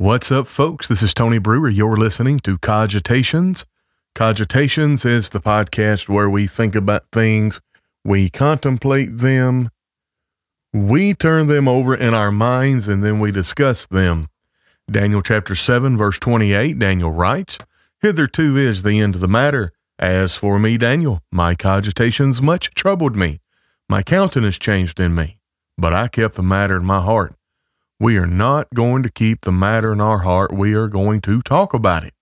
What's up, folks? This is Tony Brewer. You're listening to Cogitations. Cogitations is the podcast where we think about things, we contemplate them, we turn them over in our minds, and then we discuss them. Daniel chapter 7, verse 28, Daniel writes, Hitherto is the end of the matter. As for me, Daniel, my cogitations much troubled me. My countenance changed in me, but I kept the matter in my heart. We are not going to keep the matter in our heart. We are going to talk about it.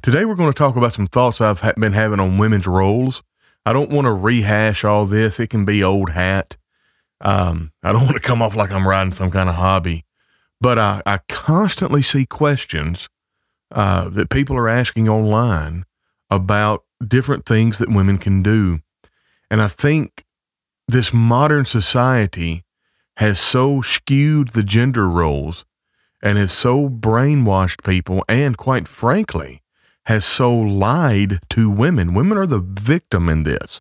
Today, we're going to talk about some thoughts I've been having on women's roles. I don't want to rehash all this. It can be old hat. Um, I don't want to come off like I'm riding some kind of hobby, but I, I constantly see questions uh, that people are asking online about different things that women can do. And I think this modern society has so skewed the gender roles and has so brainwashed people and quite frankly has so lied to women. Women are the victim in this.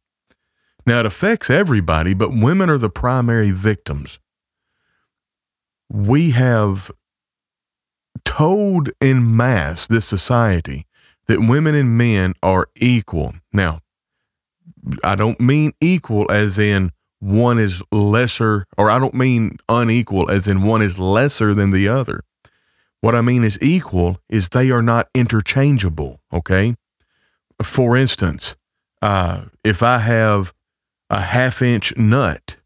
Now it affects everybody, but women are the primary victims. We have told in mass this society that women and men are equal. Now, I don't mean equal as in one is lesser, or I don't mean unequal as in one is lesser than the other. What I mean is equal is they are not interchangeable. Okay. For instance, uh, if I have a half inch nut,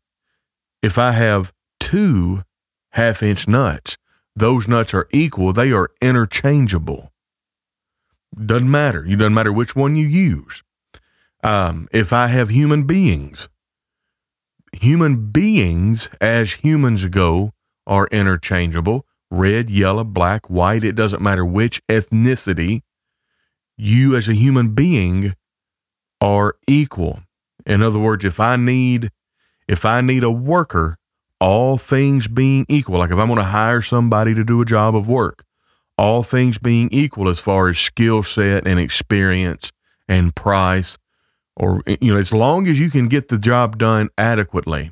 if I have two half inch nuts, those nuts are equal. They are interchangeable. Doesn't matter. It doesn't matter which one you use. Um, if I have human beings, human beings as humans go are interchangeable red, yellow, black, white, it doesn't matter which ethnicity. You as a human being are equal. In other words, if I need if I need a worker, all things being equal, like if I'm going to hire somebody to do a job of work, all things being equal as far as skill set and experience and price, or you know, as long as you can get the job done adequately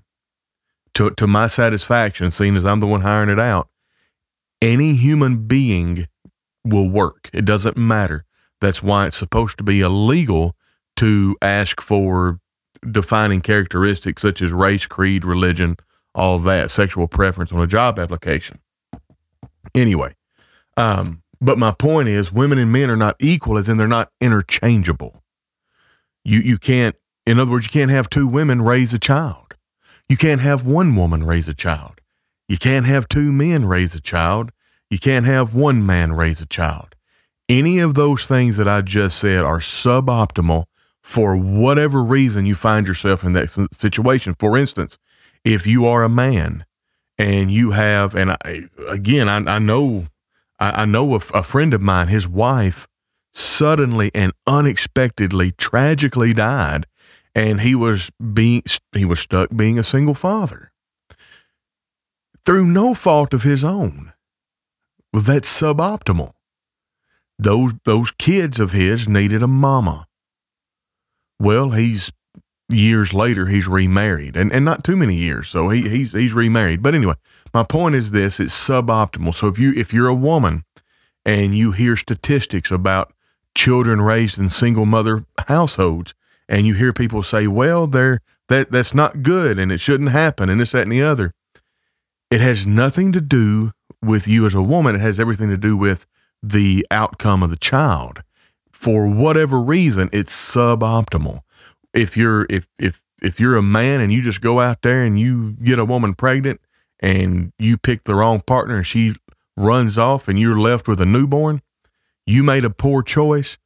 to to my satisfaction, seeing as I'm the one hiring it out, any human being will work. It doesn't matter. That's why it's supposed to be illegal to ask for defining characteristics such as race, creed, religion, all that, sexual preference on a job application. Anyway, um, but my point is women and men are not equal as in they're not interchangeable. You you can't in other words, you can't have two women raise a child. You can't have one woman raise a child. You can't have two men raise a child. You can't have one man raise a child. Any of those things that I just said are suboptimal for whatever reason you find yourself in that situation. For instance, if you are a man and you have, and I, again, I, I know, I, know a, a friend of mine, his wife suddenly and unexpectedly, tragically died, and he was being, he was stuck being a single father through no fault of his own. Well, that's suboptimal. Those those kids of his needed a mama. Well, he's years later he's remarried and, and not too many years so he, he's he's remarried but anyway my point is this it's suboptimal so if you if you're a woman and you hear statistics about children raised in single mother households and you hear people say well they're that that's not good and it shouldn't happen and this that and the other it has nothing to do with you as a woman, it has everything to do with the outcome of the child. For whatever reason, it's suboptimal. If you're if if if you're a man and you just go out there and you get a woman pregnant and you pick the wrong partner and she runs off and you're left with a newborn, you made a poor choice.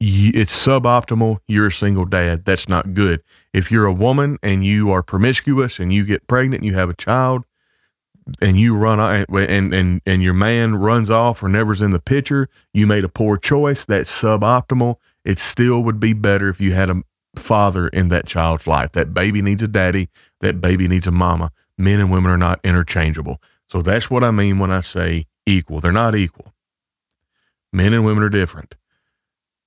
It's suboptimal. You're a single dad. That's not good. If you're a woman and you are promiscuous and you get pregnant and you have a child, and you run and and and your man runs off or never's in the picture, you made a poor choice. That's suboptimal. It still would be better if you had a father in that child's life. That baby needs a daddy. That baby needs a mama. Men and women are not interchangeable. So that's what I mean when I say equal. They're not equal. Men and women are different.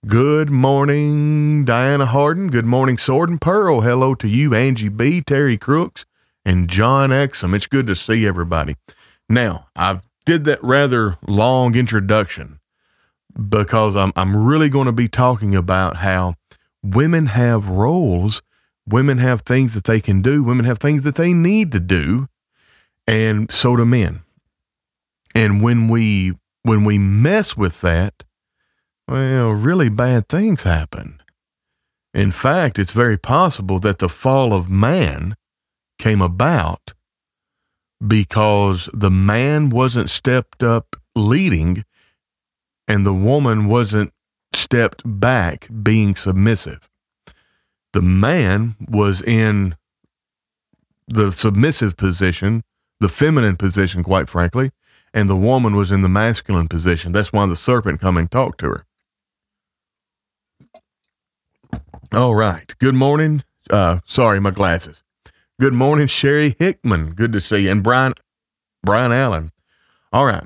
Good morning, Diana Harden. Good morning, Sword and Pearl. Hello to you, Angie B, Terry Crooks, and John Exum. It's good to see everybody. Now, I've did that rather long introduction because I'm I'm really going to be talking about how women have roles, women have things that they can do, women have things that they need to do, and so do men. And when we when we mess with that, well, really bad things happen. In fact, it's very possible that the fall of man came about because the man wasn't stepped up leading and the woman wasn't stepped back being submissive. The man was in the submissive position, the feminine position, quite frankly, and the woman was in the masculine position. That's why the serpent come and talk to her. All right. Good morning. Uh, sorry, my glasses. Good morning, Sherry Hickman. Good to see you. And Brian, Brian Allen. All right.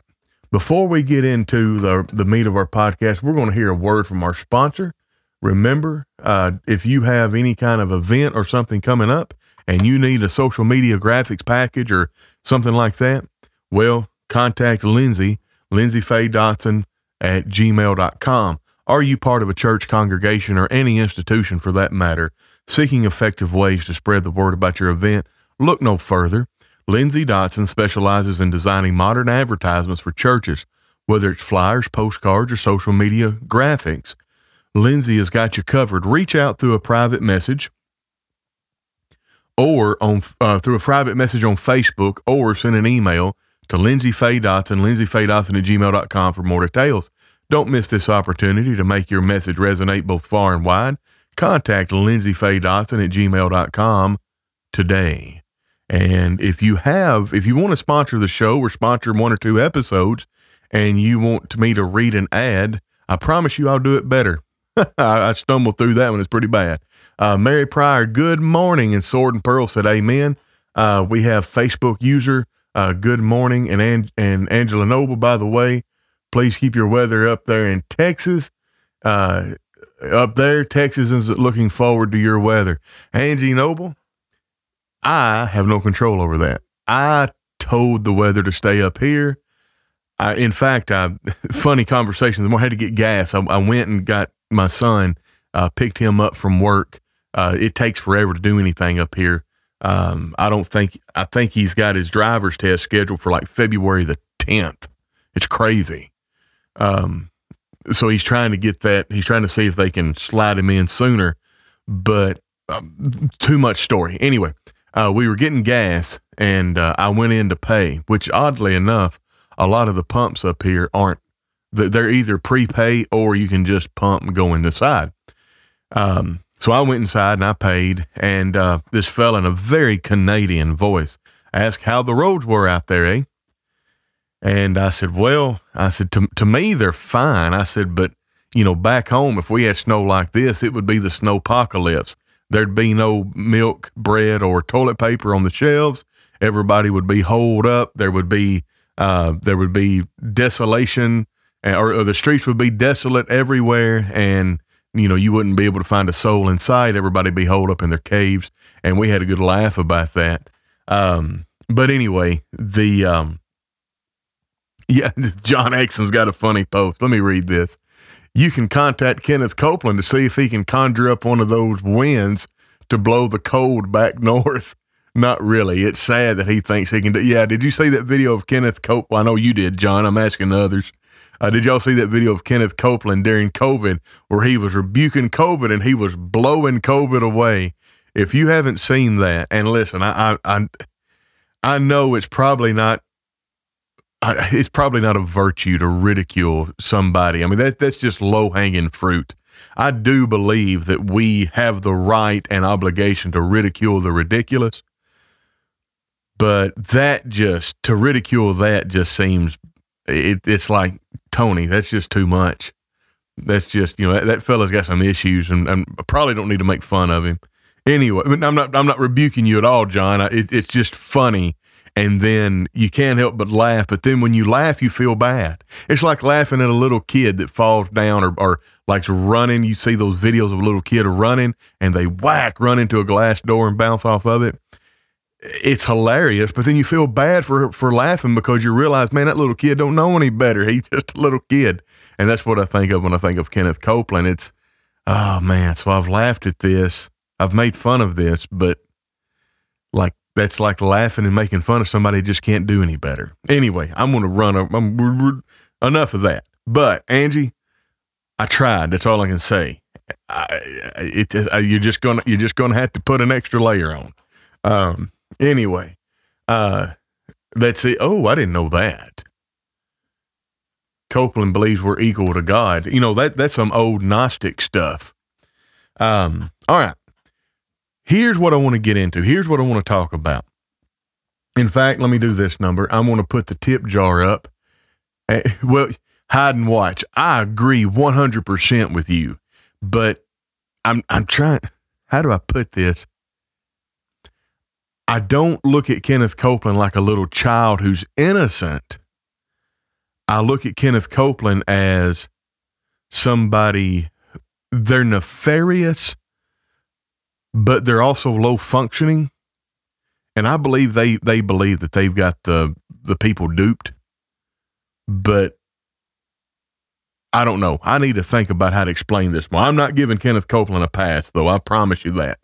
Before we get into the, the meat of our podcast, we're going to hear a word from our sponsor. Remember, uh, if you have any kind of event or something coming up and you need a social media graphics package or something like that, well, contact Lindsay, Lindsay Dotson at gmail.com. Are you part of a church congregation or any institution for that matter, seeking effective ways to spread the word about your event? Look no further. Lindsay Dotson specializes in designing modern advertisements for churches, whether it's flyers, postcards, or social media graphics. Lindsay has got you covered. Reach out through a private message or on uh, through a private message on Facebook or send an email to Lindsay Faye Dotson, lindsayfaydotson at gmail.com for more details. Don't miss this opportunity to make your message resonate both far and wide. Contact Lindsay Faye Dotson at gmail.com today. And if you have, if you want to sponsor the show or sponsor one or two episodes and you want me to read an ad, I promise you I'll do it better. I, stumbled through that one. It's pretty bad. Uh, Mary Pryor, good morning. And Sword and Pearl said, Amen. Uh, we have Facebook user, uh, good morning. And, An- and Angela Noble, by the way, please keep your weather up there in Texas. Uh, up there, Texas is looking forward to your weather. Angie Noble, I have no control over that. I told the weather to stay up here. I, in fact, I funny conversation. The more I had to get gas. I, I went and got my son, uh, picked him up from work. Uh, it takes forever to do anything up here. Um, I don't think I think he's got his driver's test scheduled for like February the tenth. It's crazy. Um, so he's trying to get that. He's trying to see if they can slide him in sooner, but um, too much story. Anyway, uh, we were getting gas and uh, I went in to pay, which oddly enough, a lot of the pumps up here aren't, they're either prepay or you can just pump and go inside. Um, so I went inside and I paid, and uh, this fella in a very Canadian voice asked how the roads were out there, eh? And I said, well, I said, to, to me, they're fine. I said, but, you know, back home, if we had snow like this, it would be the snow apocalypse. There'd be no milk, bread, or toilet paper on the shelves. Everybody would be holed up. There would be uh, there would be desolation, or, or the streets would be desolate everywhere, and you know you wouldn't be able to find a soul in sight. Everybody be holed up in their caves, and we had a good laugh about that. Um, but anyway, the um, yeah, John Exum's got a funny post. Let me read this you can contact Kenneth Copeland to see if he can conjure up one of those winds to blow the cold back north. Not really. It's sad that he thinks he can do. Yeah. Did you see that video of Kenneth Copeland? I know you did, John. I'm asking others. Uh, did y'all see that video of Kenneth Copeland during COVID where he was rebuking COVID and he was blowing COVID away? If you haven't seen that, and listen, I, I, I, I know it's probably not it's probably not a virtue to ridicule somebody. I mean, that, that's just low hanging fruit. I do believe that we have the right and obligation to ridicule the ridiculous, but that just, to ridicule that just seems, it, it's like, Tony, that's just too much. That's just, you know, that, that fella's got some issues and, and I probably don't need to make fun of him. Anyway, I'm not, I'm not rebuking you at all, John. It, it's just funny and then you can't help but laugh. But then when you laugh, you feel bad. It's like laughing at a little kid that falls down or, or like running. You see those videos of a little kid running and they whack, run into a glass door and bounce off of it. It's hilarious, but then you feel bad for for laughing because you realize, man, that little kid don't know any better. He's just a little kid, and that's what I think of when I think of Kenneth Copeland. It's oh man, so I've laughed at this, I've made fun of this, but like that's like laughing and making fun of somebody just can't do any better. Anyway, I'm going to run. A, I'm, enough of that. But Angie, I tried. That's all I can say. I, it, it, you're just gonna you're just gonna have to put an extra layer on. Um, Anyway, uh, let's see. Oh, I didn't know that. Copeland believes we're equal to God. You know that that's some old Gnostic stuff. Um, all right. Here's what I want to get into. Here's what I want to talk about. In fact, let me do this number. I'm going to put the tip jar up. Uh, well, hide and watch. I agree 100% with you, but I'm I'm trying. How do I put this? I don't look at Kenneth Copeland like a little child who's innocent. I look at Kenneth Copeland as somebody, they're nefarious, but they're also low functioning. And I believe they, they believe that they've got the, the people duped. But I don't know. I need to think about how to explain this more. I'm not giving Kenneth Copeland a pass, though. I promise you that.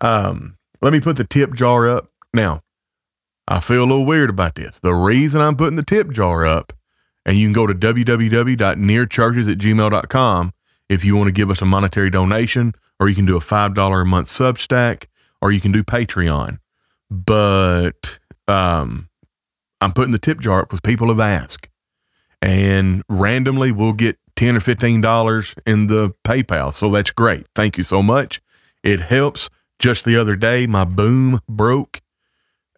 Um, let me put the tip jar up. Now, I feel a little weird about this. The reason I'm putting the tip jar up, and you can go to www.nearchurches at gmail.com if you want to give us a monetary donation, or you can do a $5 a month Substack, or you can do Patreon. But um, I'm putting the tip jar up because people have asked. And randomly, we'll get 10 or $15 in the PayPal. So that's great. Thank you so much. It helps just the other day, my boom broke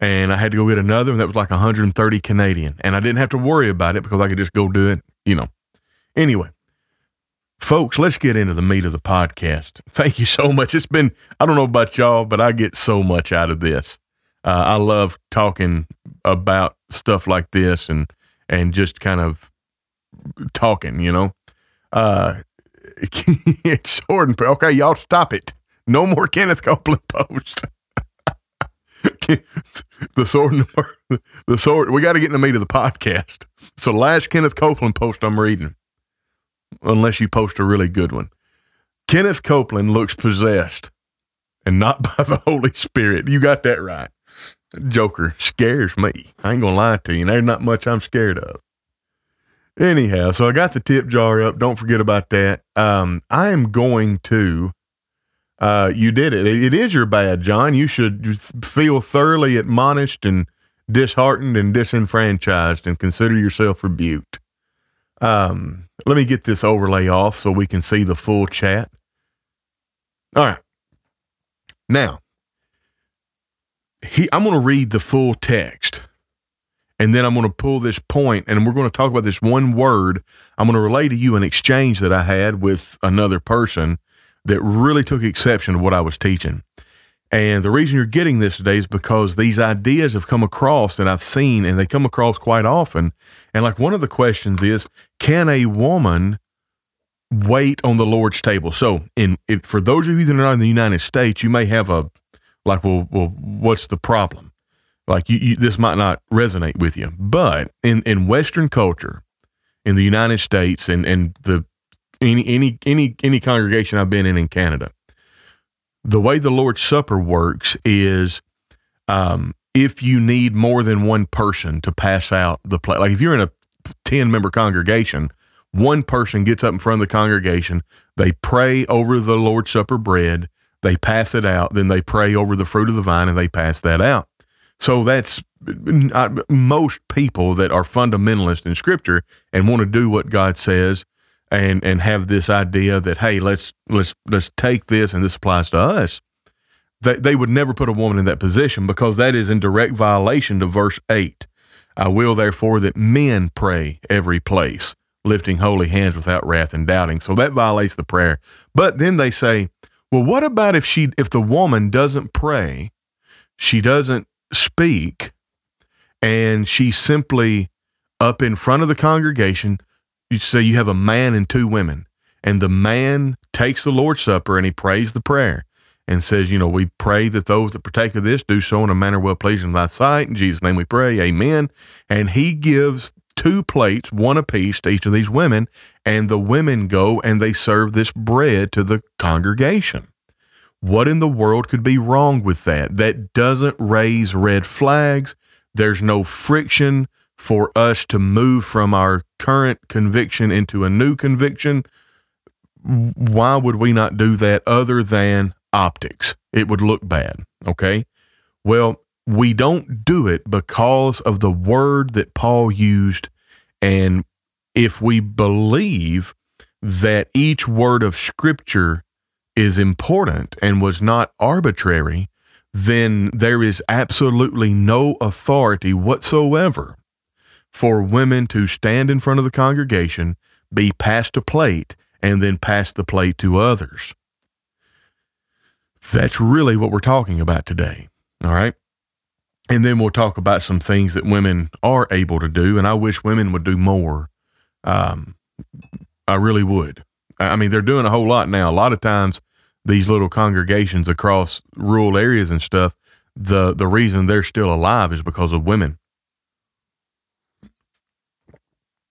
and I had to go get another and that was like 130 Canadian. And I didn't have to worry about it because I could just go do it, you know. Anyway, folks, let's get into the meat of the podcast. Thank you so much. It's been, I don't know about y'all, but I get so much out of this. Uh, I love talking about stuff like this and, and just kind of talking, you know. Uh, it's short and okay, y'all stop it. No more Kenneth Copeland post. the sword number, the sword. We got to get in the meat of the podcast. So last Kenneth Copeland post I'm reading, unless you post a really good one. Kenneth Copeland looks possessed and not by the Holy Spirit. You got that right. Joker scares me. I ain't gonna lie to you. There's not much I'm scared of. Anyhow, so I got the tip jar up. Don't forget about that. Um, I am going to uh, you did it. It is your bad, John. You should feel thoroughly admonished and disheartened and disenfranchised and consider yourself rebuked. Um, let me get this overlay off so we can see the full chat. All right. Now, he, I'm going to read the full text and then I'm going to pull this point and we're going to talk about this one word. I'm going to relay to you an exchange that I had with another person that really took exception to what I was teaching. And the reason you're getting this today is because these ideas have come across that I've seen and they come across quite often. And like one of the questions is, can a woman wait on the Lord's table? So in if, for those of you that are not in the United States, you may have a like, well, well, what's the problem? Like you, you this might not resonate with you, but in, in Western culture, in the United States and, and the any any any any congregation I've been in in Canada. The way the Lord's Supper works is, um, if you need more than one person to pass out the plate, like if you're in a ten member congregation, one person gets up in front of the congregation, they pray over the Lord's Supper bread, they pass it out, then they pray over the fruit of the vine, and they pass that out. So that's most people that are fundamentalist in Scripture and want to do what God says and and have this idea that hey let's let's let's take this and this applies to us they, they would never put a woman in that position because that is in direct violation to verse 8 i will therefore that men pray every place lifting holy hands without wrath and doubting. So that violates the prayer. But then they say well what about if she if the woman doesn't pray she doesn't speak and she simply up in front of the congregation you say you have a man and two women, and the man takes the Lord's Supper and he prays the prayer. and says, you know, we pray that those that partake of this do so in a manner well pleasing in thy sight. In Jesus' name we pray, amen. And he gives two plates, one apiece to each of these women, and the women go and they serve this bread to the congregation. What in the world could be wrong with that? That doesn't raise red flags. There's no friction for us to move from our current conviction into a new conviction. Why would we not do that other than optics? It would look bad. Okay. Well, we don't do it because of the word that Paul used. And if we believe that each word of scripture is important and was not arbitrary, then there is absolutely no authority whatsoever for women to stand in front of the congregation, be passed a plate, and then pass the plate to others. That's really what we're talking about today. All right. And then we'll talk about some things that women are able to do. And I wish women would do more. Um, I really would. I mean, they're doing a whole lot now. A lot of times, these little congregations across rural areas and stuff, the the reason they're still alive is because of women.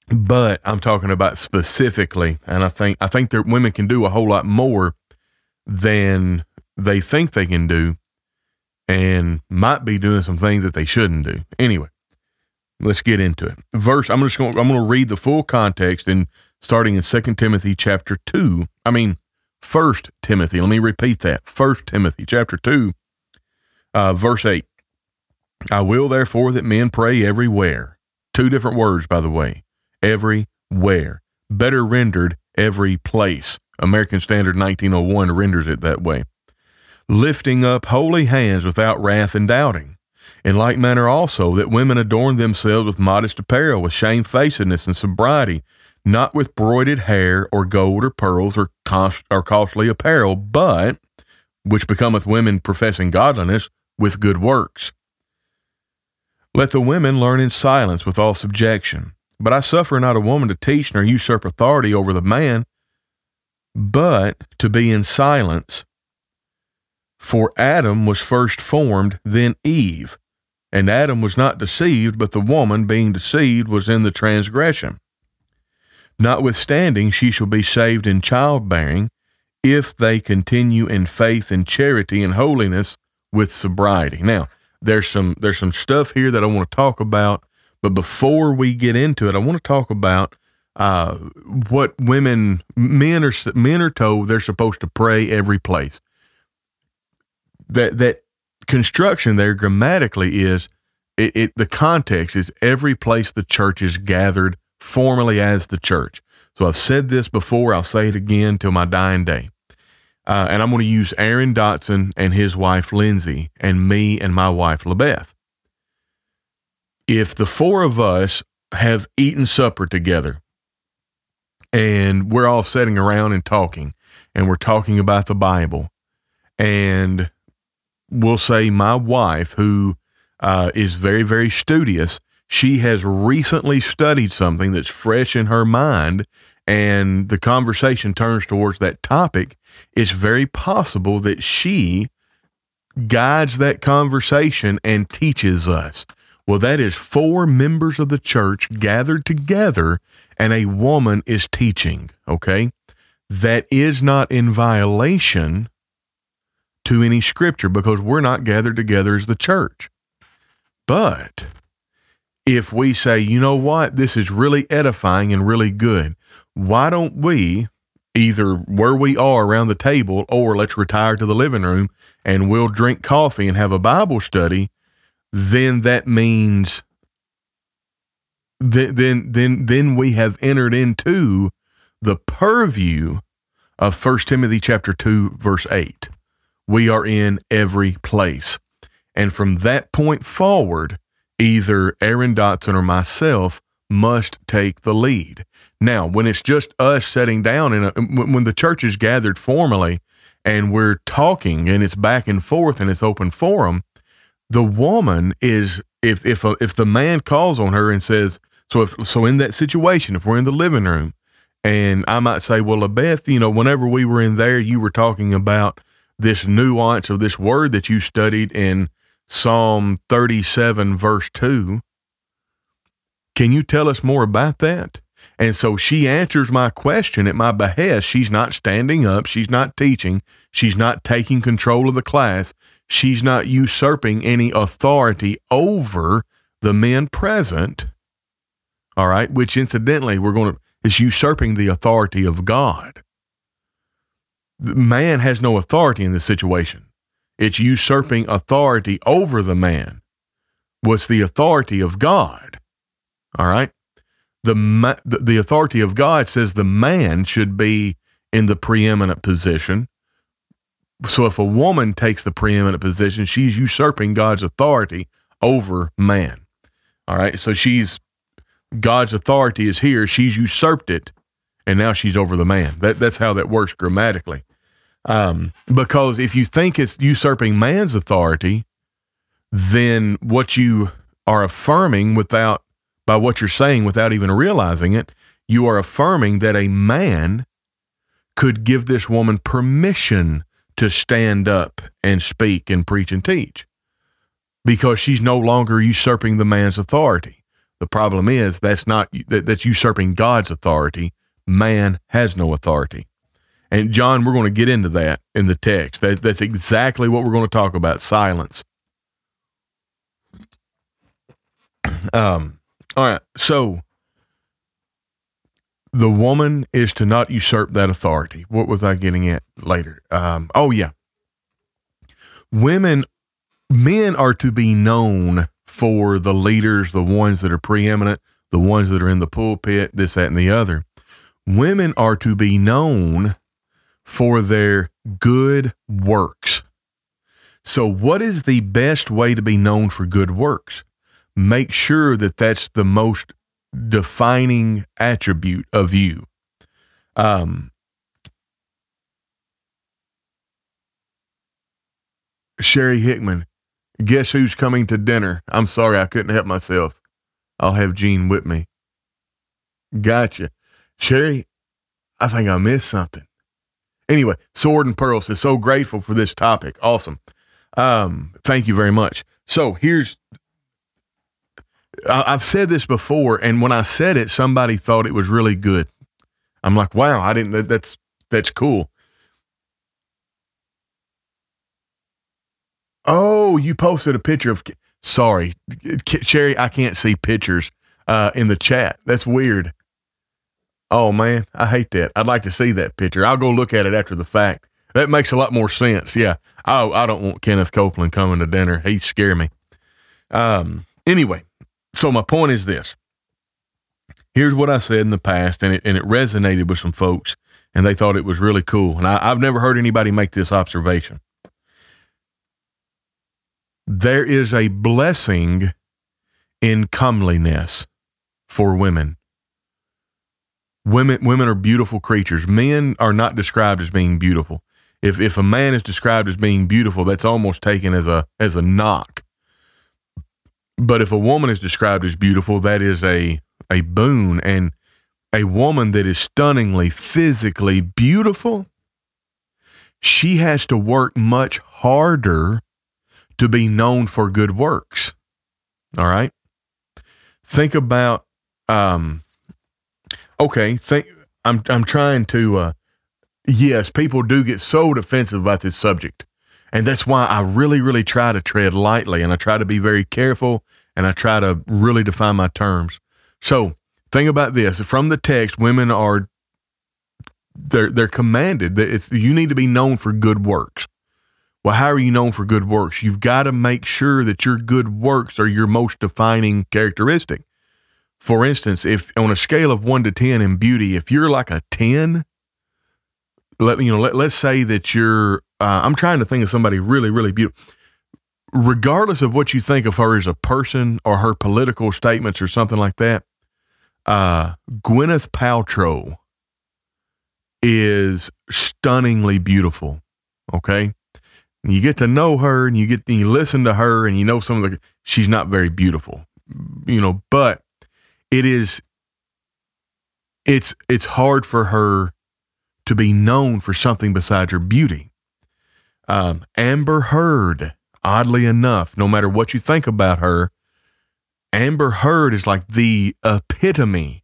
But I'm talking about specifically, and I think I think that women can do a whole lot more than they think they can do, and might be doing some things that they shouldn't do. Anyway, let's get into it. Verse. I'm just going. I'm going to read the full context and starting in Second Timothy chapter two. I mean First Timothy. Let me repeat that. First Timothy chapter 2, uh, verse 8. I will therefore that men pray everywhere. Two different words, by the way. Everywhere. Better rendered every place. American Standard 1901 renders it that way. Lifting up holy hands without wrath and doubting. In like manner also, that women adorn themselves with modest apparel, with shamefacedness and sobriety, not with broided hair or gold or pearls or, cost, or costly apparel, but which becometh women professing godliness with good works. Let the women learn in silence with all subjection. But I suffer not a woman to teach nor usurp authority over the man, but to be in silence. For Adam was first formed, then Eve. And Adam was not deceived, but the woman, being deceived, was in the transgression. Notwithstanding, she shall be saved in childbearing if they continue in faith and charity and holiness with sobriety. Now, there's some there's some stuff here that I want to talk about, but before we get into it, I want to talk about uh, what women men are men are told they're supposed to pray every place. That that construction there grammatically is it, it the context is every place the church is gathered formally as the church. So I've said this before, I'll say it again till my dying day. Uh, and I'm going to use Aaron Dotson and his wife Lindsay and me and my wife LaBeth. If the four of us have eaten supper together and we're all sitting around and talking and we're talking about the Bible and we'll say my wife who uh, is very, very studious she has recently studied something that's fresh in her mind and the conversation turns towards that topic, it's very possible that she guides that conversation and teaches us. Well, that is four members of the church gathered together and a woman is teaching, okay? That is not in violation to any scripture because we're not gathered together as the church. But if we say, you know what, this is really edifying and really good, why don't we either where we are around the table or let's retire to the living room and we'll drink coffee and have a Bible study, then that means then then then, then we have entered into the purview of First Timothy chapter 2 verse 8. We are in every place. And from that point forward, either Aaron Dotson or myself must take the lead. Now, when it's just us sitting down in uh, a, when the church is gathered formally and we're talking and it's back and forth and it's open forum, the woman is if if a, if the man calls on her and says, so if so in that situation, if we're in the living room and I might say, well, Beth, you know, whenever we were in there, you were talking about this nuance of this word that you studied in Psalm 37, verse 2. Can you tell us more about that? And so she answers my question at my behest. She's not standing up. She's not teaching. She's not taking control of the class. She's not usurping any authority over the men present. All right. Which incidentally, we're going to, is usurping the authority of God. Man has no authority in this situation. It's usurping authority over the man. What's the authority of God? All right the the authority of God says the man should be in the preeminent position. So if a woman takes the preeminent position, she's usurping God's authority over man. All right. So she's God's authority is here. She's usurped it, and now she's over the man. That that's how that works grammatically. Um, because if you think it's usurping man's authority, then what you are affirming without by what you're saying without even realizing it, you are affirming that a man could give this woman permission to stand up and speak and preach and teach because she's no longer usurping the man's authority. The problem is that's not that, that's usurping God's authority. Man has no authority. And John, we're going to get into that in the text. That, that's exactly what we're going to talk about silence. Um, all right. So the woman is to not usurp that authority. What was I getting at later? Um, oh, yeah. Women, men are to be known for the leaders, the ones that are preeminent, the ones that are in the pulpit, this, that, and the other. Women are to be known for their good works. So, what is the best way to be known for good works? make sure that that's the most defining attribute of you. Um, Sherry Hickman, guess who's coming to dinner? I'm sorry, I couldn't help myself. I'll have Gene with me. Gotcha. Sherry, I think I missed something. Anyway, Sword and Pearls is so grateful for this topic. Awesome. Um, thank you very much. So here's I've said this before, and when I said it, somebody thought it was really good. I'm like, wow, I didn't. That, that's that's cool. Oh, you posted a picture of. Sorry, Sherry, I can't see pictures uh, in the chat. That's weird. Oh man, I hate that. I'd like to see that picture. I'll go look at it after the fact. That makes a lot more sense. Yeah. Oh, I don't want Kenneth Copeland coming to dinner. He'd scare me. Um. Anyway, so my point is this. Here's what I said in the past, and it and it resonated with some folks, and they thought it was really cool. And I, I've never heard anybody make this observation. There is a blessing in comeliness for women. Women women are beautiful creatures. Men are not described as being beautiful. If if a man is described as being beautiful, that's almost taken as a as a knock. But if a woman is described as beautiful, that is a a boon and a woman that is stunningly physically beautiful, she has to work much harder to be known for good works. All right? Think about um okay, think I'm I'm trying to uh yes, people do get so defensive about this subject. And that's why I really, really try to tread lightly and I try to be very careful and I try to really define my terms. So think about this from the text, women are they're they're commanded that it's you need to be known for good works. Well, how are you known for good works? You've got to make sure that your good works are your most defining characteristic. For instance, if on a scale of one to ten in beauty, if you're like a ten, let you know, let, let's say that you're uh, I'm trying to think of somebody really, really beautiful. Regardless of what you think of her as a person or her political statements or something like that, uh, Gwyneth Paltrow is stunningly beautiful. Okay. You get to know her and you get you listen to her and you know some of the she's not very beautiful, you know, but it is it's it's hard for her to be known for something besides her beauty Um, Amber Heard, oddly enough, no matter what you think about her, Amber Heard is like the epitome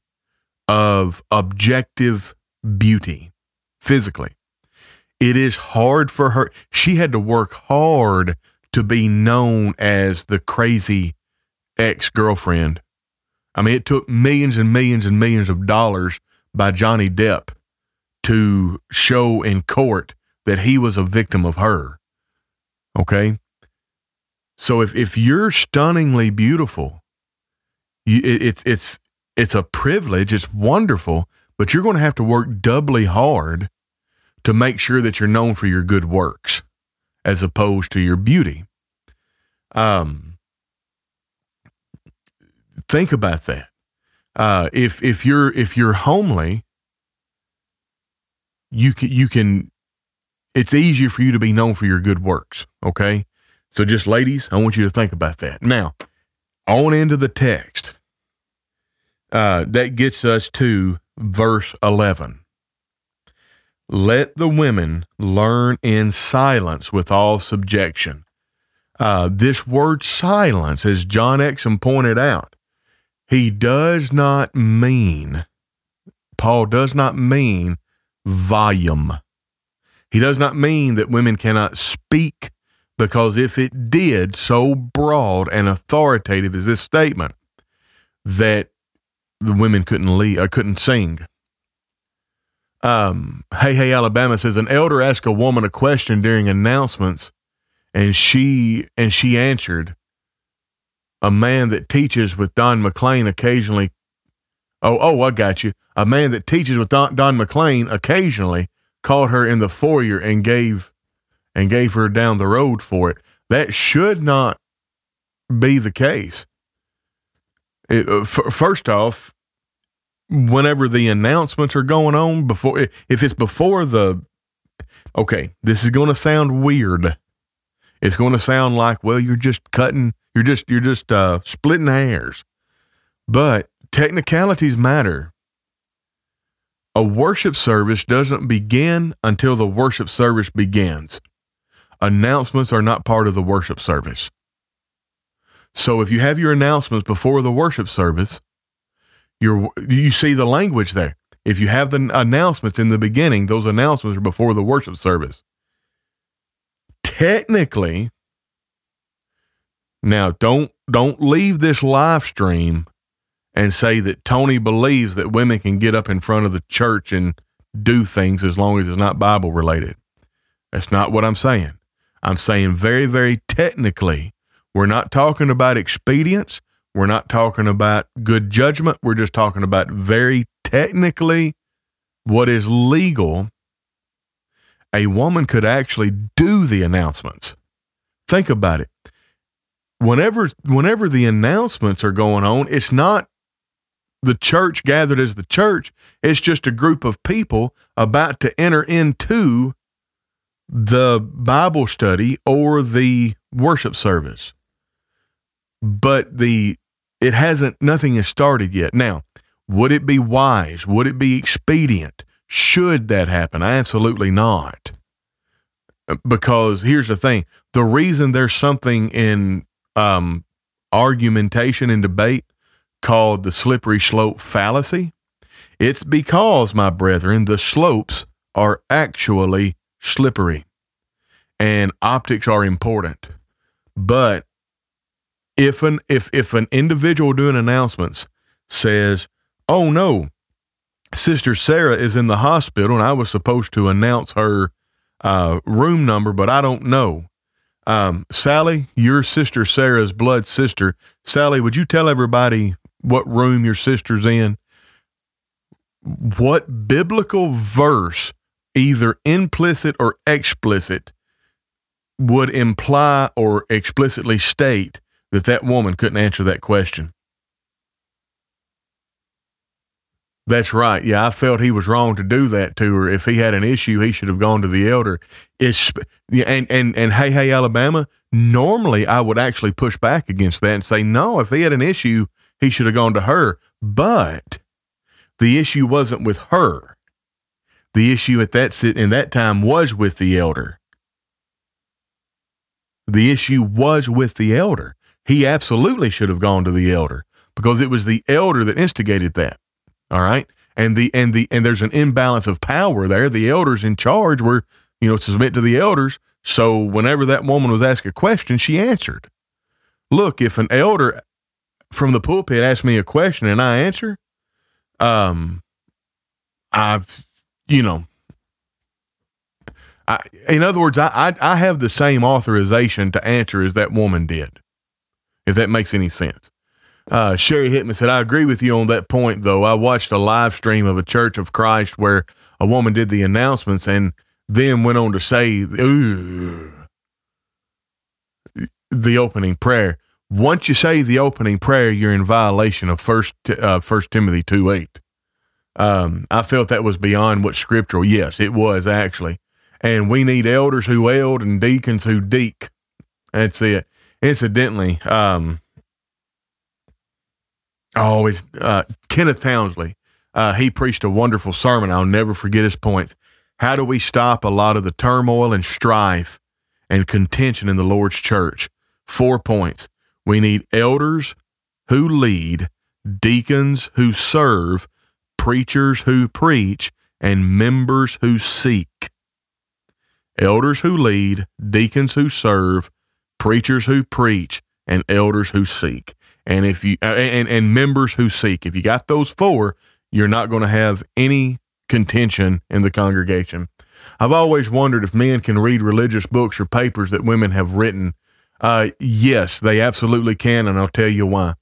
of objective beauty physically. It is hard for her. She had to work hard to be known as the crazy ex girlfriend. I mean, it took millions and millions and millions of dollars by Johnny Depp to show in court that he was a victim of her. Okay. So if, if you're stunningly beautiful, you, it, it's, it's, it's a privilege. It's wonderful, but you're going to have to work doubly hard to make sure that you're known for your good works as opposed to your beauty. Um, think about that. Uh, if if you're if you're homely, you can you can. It's easier for you to be known for your good works. Okay, so just ladies, I want you to think about that. Now, on into the text. Uh, that gets us to verse eleven. Let the women learn in silence with all subjection. Uh, this word silence, as John Exum pointed out, he does not mean, Paul does not mean volume. He does not mean that women cannot speak, because if it did, so broad and authoritative is this statement, that the women couldn't lead, or uh, couldn't sing. Um, hey, hey, Alabama says an elder asked a woman a question during announcements, and she and she answered. A man that teaches with Don McLean occasionally. Oh, oh, I got you. A man that teaches with Don, Don McLean occasionally caught her in the foyer and gave and gave her down the road for it. That should not be the case. It, uh, f- first off, whenever the announcements are going on before if it's before the okay this is going to sound weird it's going to sound like well you're just cutting you're just you're just uh, splitting hairs but technicalities matter a worship service doesn't begin until the worship service begins announcements are not part of the worship service so if you have your announcements before the worship service you're, you see the language there. If you have the announcements in the beginning, those announcements are before the worship service. Technically, now don't don't leave this live stream and say that Tony believes that women can get up in front of the church and do things as long as it's not Bible related. That's not what I'm saying. I'm saying very, very technically, we're not talking about expedience. We're not talking about good judgment. We're just talking about very technically what is legal. A woman could actually do the announcements. Think about it. Whenever whenever the announcements are going on, it's not the church gathered as the church. It's just a group of people about to enter into the Bible study or the worship service. But the it hasn't, nothing has started yet. Now, would it be wise? Would it be expedient? Should that happen? Absolutely not. Because here's the thing the reason there's something in um, argumentation and debate called the slippery slope fallacy, it's because, my brethren, the slopes are actually slippery and optics are important. But if an if if an individual doing announcements says, "Oh no, Sister Sarah is in the hospital, and I was supposed to announce her uh, room number, but I don't know." Um, Sally, your sister Sarah's blood sister. Sally, would you tell everybody what room your sister's in? What biblical verse, either implicit or explicit, would imply or explicitly state that that woman couldn't answer that question. That's right. Yeah, I felt he was wrong to do that to her. If he had an issue, he should have gone to the elder. It's and and and hey, hey, Alabama. Normally, I would actually push back against that and say, no. If he had an issue, he should have gone to her. But the issue wasn't with her. The issue at that sit in that time was with the elder. The issue was with the elder. He absolutely should have gone to the elder because it was the elder that instigated that. All right. And the and the and there's an imbalance of power there. The elders in charge were, you know, submit to the elders. So whenever that woman was asked a question, she answered. Look, if an elder from the pulpit asks me a question and I answer, um, I've, you know, I, in other words, I, I, I have the same authorization to answer as that woman did, if that makes any sense. Uh, Sherry Hitman said, I agree with you on that point, though. I watched a live stream of a Church of Christ where a woman did the announcements and then went on to say, the opening prayer. Once you say the opening prayer, you're in violation of First uh, First Timothy two eight. Um, I felt that was beyond what scriptural. Yes, it was actually, and we need elders who eld and deacons who deek. That's it. Incidentally, um, always uh, Kenneth Townsley. Uh, he preached a wonderful sermon. I'll never forget his points. How do we stop a lot of the turmoil and strife and contention in the Lord's church? Four points. We need elders who lead, deacons who serve, preachers who preach, and members who seek. Elders who lead, deacons who serve, preachers who preach, and elders who seek. And if you and and members who seek, if you got those four, you're not going to have any contention in the congregation. I've always wondered if men can read religious books or papers that women have written uh, yes, they absolutely can, and I'll tell you why.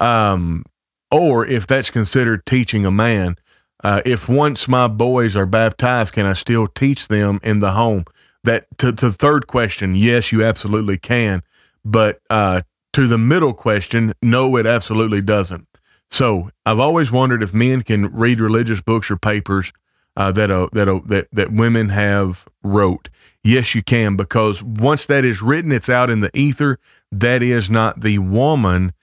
Um, or if that's considered teaching a man, uh, if once my boys are baptized, can I still teach them in the home? That to, the third question, yes, you absolutely can. But uh, to the middle question, no, it absolutely doesn't. So I've always wondered if men can read religious books or papers uh, that uh, that uh, that that women have wrote. Yes, you can because once that is written, it's out in the ether. That is not the woman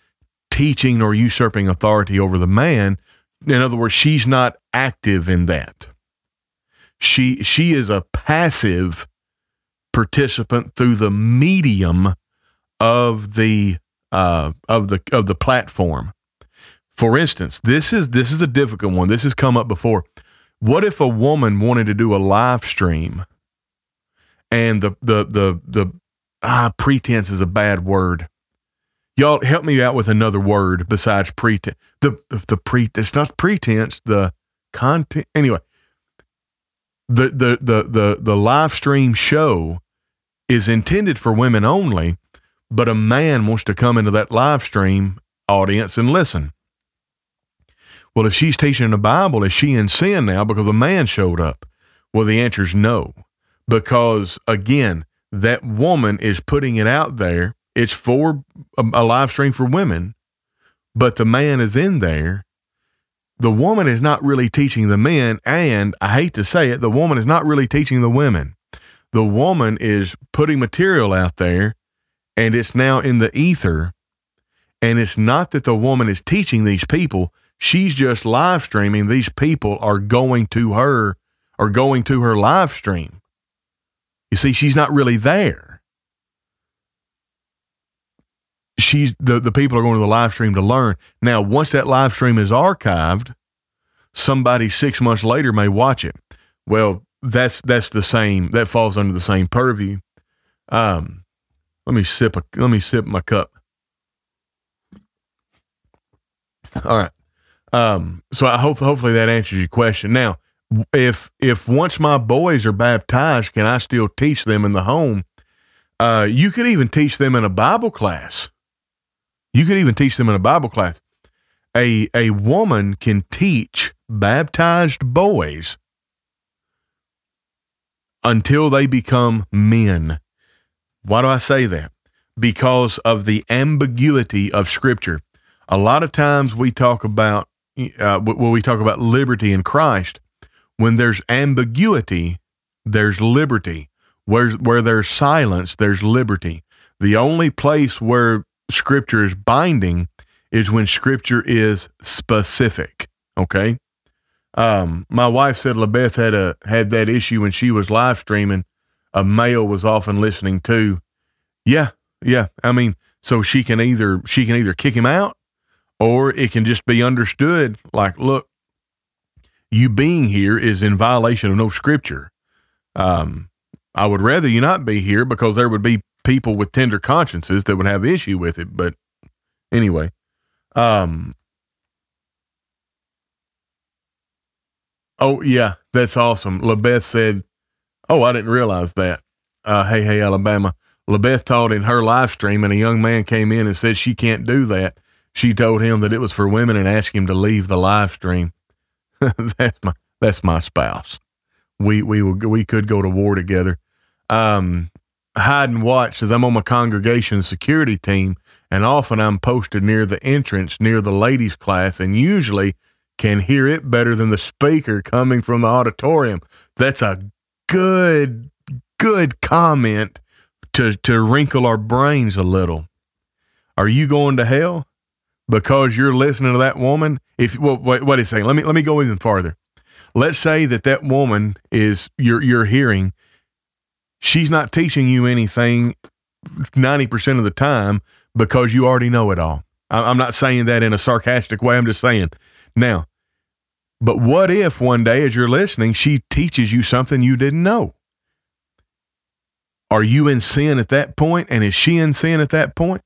teaching or usurping authority over the man. In other words, she's not active in that. She she is a passive participant through the medium of the uh, of the of the platform. For instance, this is this is a difficult one. This has come up before. What if a woman wanted to do a live stream and the the the the ah pretense is a bad word. Y'all help me out with another word besides pretense. The the, pre it's not pretense, the content anyway. The the the the the live stream show is intended for women only, but a man wants to come into that live stream audience and listen. Well, if she's teaching the Bible, is she in sin now because a man showed up? Well, the answer is no. Because again, that woman is putting it out there. It's for a, live stream for women, but the man is in there. The woman is not really teaching the men. And I hate to say it, the woman is not really teaching the women. The woman is putting material out there and it's now in the ether. And it's not that the woman is teaching these people, She's just live streaming. These people are going to her or going to her live stream. You see, she's not really there. She's the, the people are going to the live stream to learn. Now, once that live stream is archived, somebody six months later may watch it. Well, that's that's the same. That falls under the same purview. Um, let me sip a let me sip my cup. All right. Um, so I hope hopefully that answers your question. Now, if if once my boys are baptized, can I still teach them in the home? Uh, you could even teach them in a Bible class. You could even teach them in a Bible class. A a woman can teach baptized boys until they become men. Why do I say that? Because of the ambiguity of Scripture. A lot of times we talk about uh, we talk about liberty in Christ, when there's ambiguity, there's liberty. Where, where there's silence, there's liberty. The only place where scripture is binding is when scripture is specific. Okay. Um, my wife said LaBeth had a had that issue when she was live streaming. A male was often listening too. Yeah, yeah. I mean, so she can either she can either kick him out, or it can just be understood like, look, you being here is in violation of no scripture. Um, I would rather you not be here because there would be people with tender consciences that would have issue with it. But anyway, um, oh yeah, that's awesome. LaBeth said, "Oh, I didn't realize that." Uh, hey, hey, Alabama. LaBeth taught in her live stream, and a young man came in and said she can't do that. She told him that it was for women and asked him to leave the live stream. that's my that's my spouse. We we will, we could go to war together. Um, hide and watch says I'm on my congregation security team, and often I'm posted near the entrance near the ladies' class, and usually can hear it better than the speaker coming from the auditorium. That's a good good comment to to wrinkle our brains a little. Are you going to hell because you're listening to that woman? If well, what, what is saying? Let me let me go even farther. Let's say that that woman is you're you're hearing. She's not teaching you anything ninety percent of the time because you already know it all. I'm not saying that in a sarcastic way. I'm just saying now. But what if one day, as you're listening, she teaches you something you didn't know? Are you in sin at that point? And is she in sin at that point?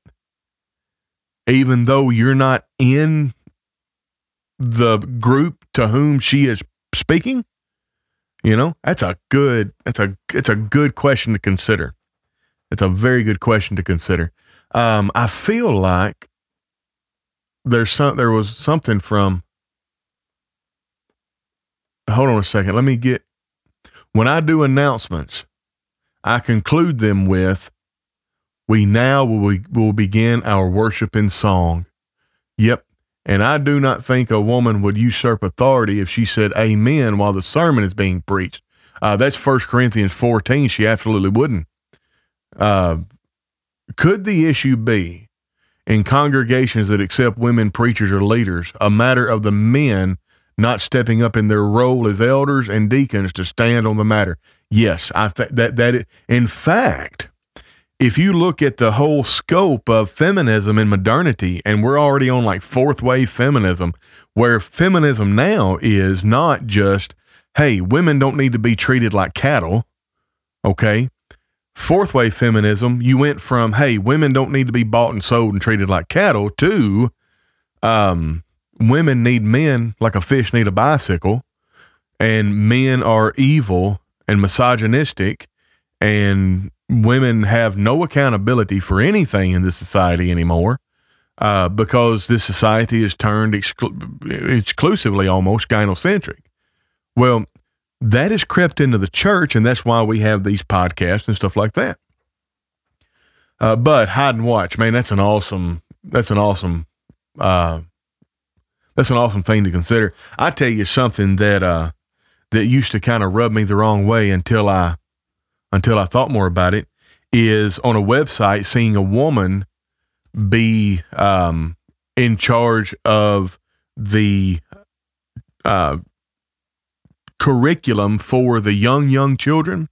Even though you're not in the group to whom she is speaking? You know, that's a good that's a it's a good question to consider. It's a very good question to consider. Um, I feel like there's some there was something from hold on a second. Let me get when I do announcements, I conclude them with, We now will, will begin our worship in song. Yep. And I do not think a woman would usurp authority if she said amen while the sermon is being preached. Uh, that's 1 Corinthians 14. She absolutely wouldn't. Uh, could the issue be in congregations that accept women preachers or leaders a matter of the men not stepping up in their role as elders and deacons to stand on the matter. Yes, I think that that in fact, if you look at the whole scope of feminism and modernity, and we're already on like fourth wave feminism, where feminism now is not just, hey, women don't need to be treated like cattle. Okay. Fourth wave feminism, you went from, hey, women don't need to be bought and sold and treated like cattle to, um, women need men like a fish need a bicycle, and men are evil and misogynistic, and women have no accountability for anything in this society anymore. Uh, because this society is turned exclu- exclusively almost gynocentric. Well, that has crept into the church, and that's why we have these podcasts and stuff like that. Uh, but hide and watch, man, that's an awesome, that's an awesome uh, that's an awesome thing to consider. I tell you something that uh, that used to kind of rub me the wrong way until I until I thought more about it is on a website seeing a woman be um, in charge of the uh, curriculum for the young young children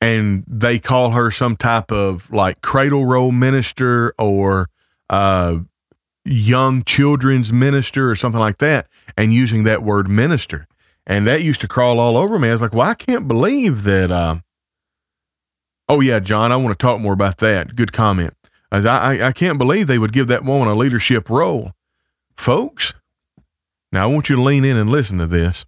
and they call her some type of like cradle roll minister or uh, young children's minister or something like that and using that word minister. And that used to crawl all over me. I was like, well, I can't believe that. Uh, oh, yeah, John, I want to talk more about that. Good comment. As I, I, I can't believe they would give that woman a leadership role. Folks, now I want you to lean in and listen to this.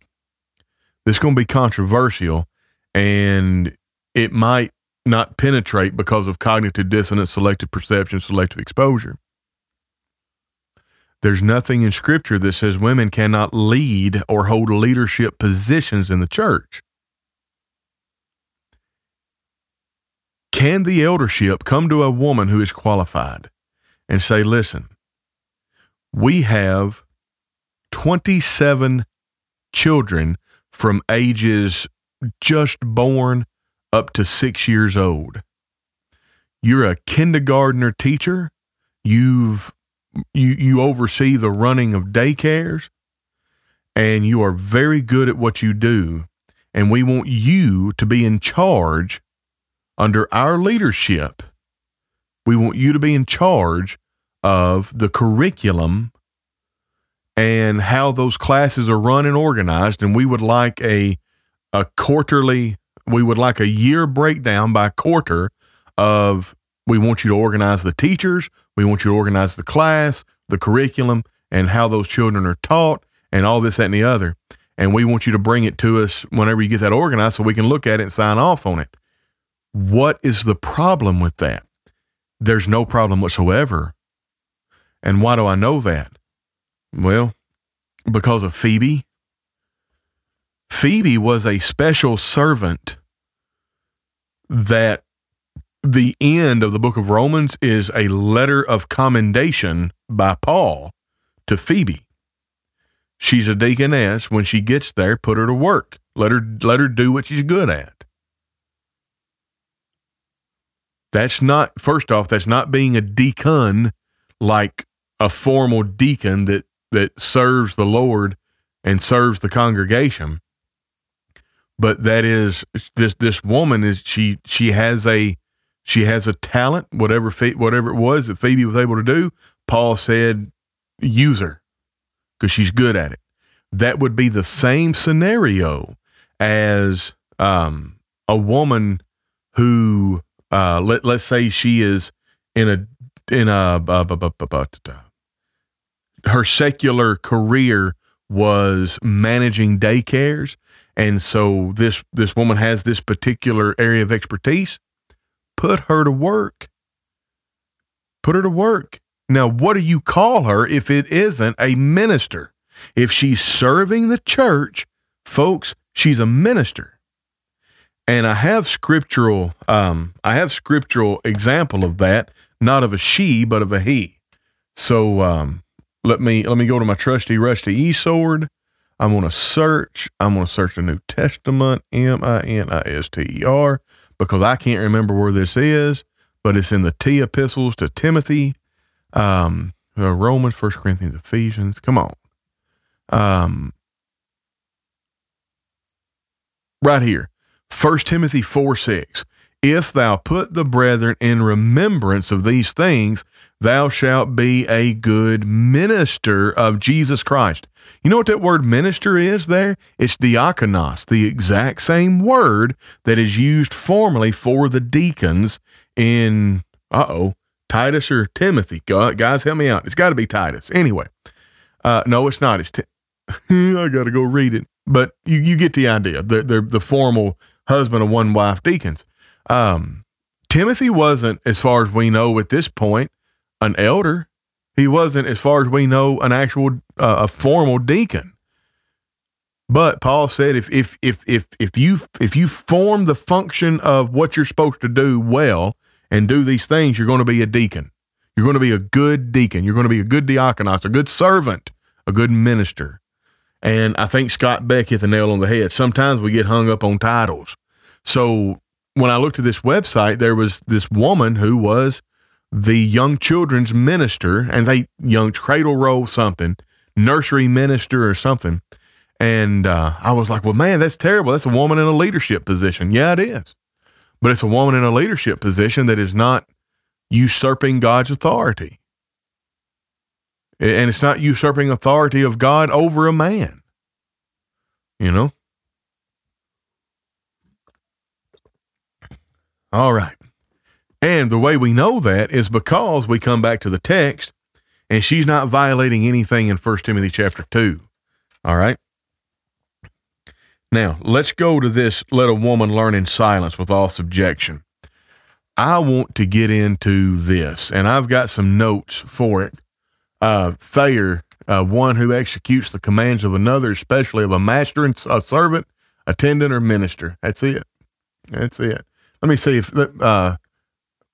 This is going to be controversial and it might not penetrate because of cognitive dissonance, selective perception, selective exposure. There's nothing in scripture that says women cannot lead or hold leadership positions in the church. Can the eldership come to a woman who is qualified and say, listen, we have 27 children from ages just born up to six years old. You're a kindergartner teacher. You've you you oversee the running of daycares and you are very good at what you do and we want you to be in charge under our leadership We want you to be in charge of the curriculum and how those classes are run and organized. And we would like a a quarterly, we would like a year breakdown by quarter of we want you to organize the teachers, we want you to organize the class, the curriculum, and how those children are taught, and all this, that, and the other. And we want you to bring it to us whenever you get that organized so we can look at it and sign off on it. What is the problem with that? There's no problem whatsoever. And why do I know that? Well, because of Phoebe. Phoebe was a special servant that the end of the book of Romans is a letter of commendation by Paul to Phoebe. She's a deaconess. When she gets there, put her to work. Let her let her do what she's good at. That's not first off, that's not being a deacon like a formal deacon that that serves the Lord and serves the congregation. But that is this this woman is she she has a she has a talent whatever whatever it was that Phoebe was able to do. Paul said use her because she's good at it. That would be the same scenario as um, a woman who uh, let let's say she is in a in a her secular career was managing daycares and so this this woman has this particular area of expertise put her to work. Put her to work. Now what do you call her if it isn't a minister? If she's serving the church folks she's a minister. And i have scriptural um i have scriptural example of that not of a she but of a he. So um let me let me go to my trusty rusty e sword. I'm going to search. I'm going to search the New Testament, M I N I S T E R, because I can't remember where this is, but it's in the T epistles to Timothy, um, uh, Romans, First Corinthians, Ephesians. Come on, um, right here, First Timothy four six. If thou put the brethren in remembrance of these things, thou shalt be a good minister of Jesus Christ. You know what that word minister is there? It's diakonos, the exact same word that is used formally for the deacons in, uh oh, Titus or Timothy. Guys, help me out. It's got to be Titus. Anyway, uh, no, it's not. It's, I got to go read it. But you, you get the idea. They're, they're the formal husband of one wife deacons. Um, Timothy wasn't, as far as we know at this point, an elder. He wasn't, as far as we know, an actual uh, a formal deacon. But Paul said, if if if if if you if you form the function of what you're supposed to do well and do these things, you're going to be a deacon. You're going to be a good deacon. You're going to be a good diakonos, a good servant, a good minister. And I think Scott Beck hit the nail on the head. Sometimes we get hung up on titles. So when I looked at this website, there was this woman who was the young children's minister and they young cradle roll something, nursery minister or something. And uh, I was like, well, man, that's terrible. That's a woman in a leadership position. Yeah, it is. But it's a woman in a leadership position that is not usurping God's authority. And it's not usurping authority of God over a man. You know? All right. And the way we know that is because we come back to the text and she's not violating anything in 1 Timothy chapter 2. All right. Now, let's go to this let a woman learn in silence with all subjection. I want to get into this, and I've got some notes for it. Uh, Thayer, uh, one who executes the commands of another, especially of a master and a servant, attendant, or minister. That's it. That's it. Let me see if uh,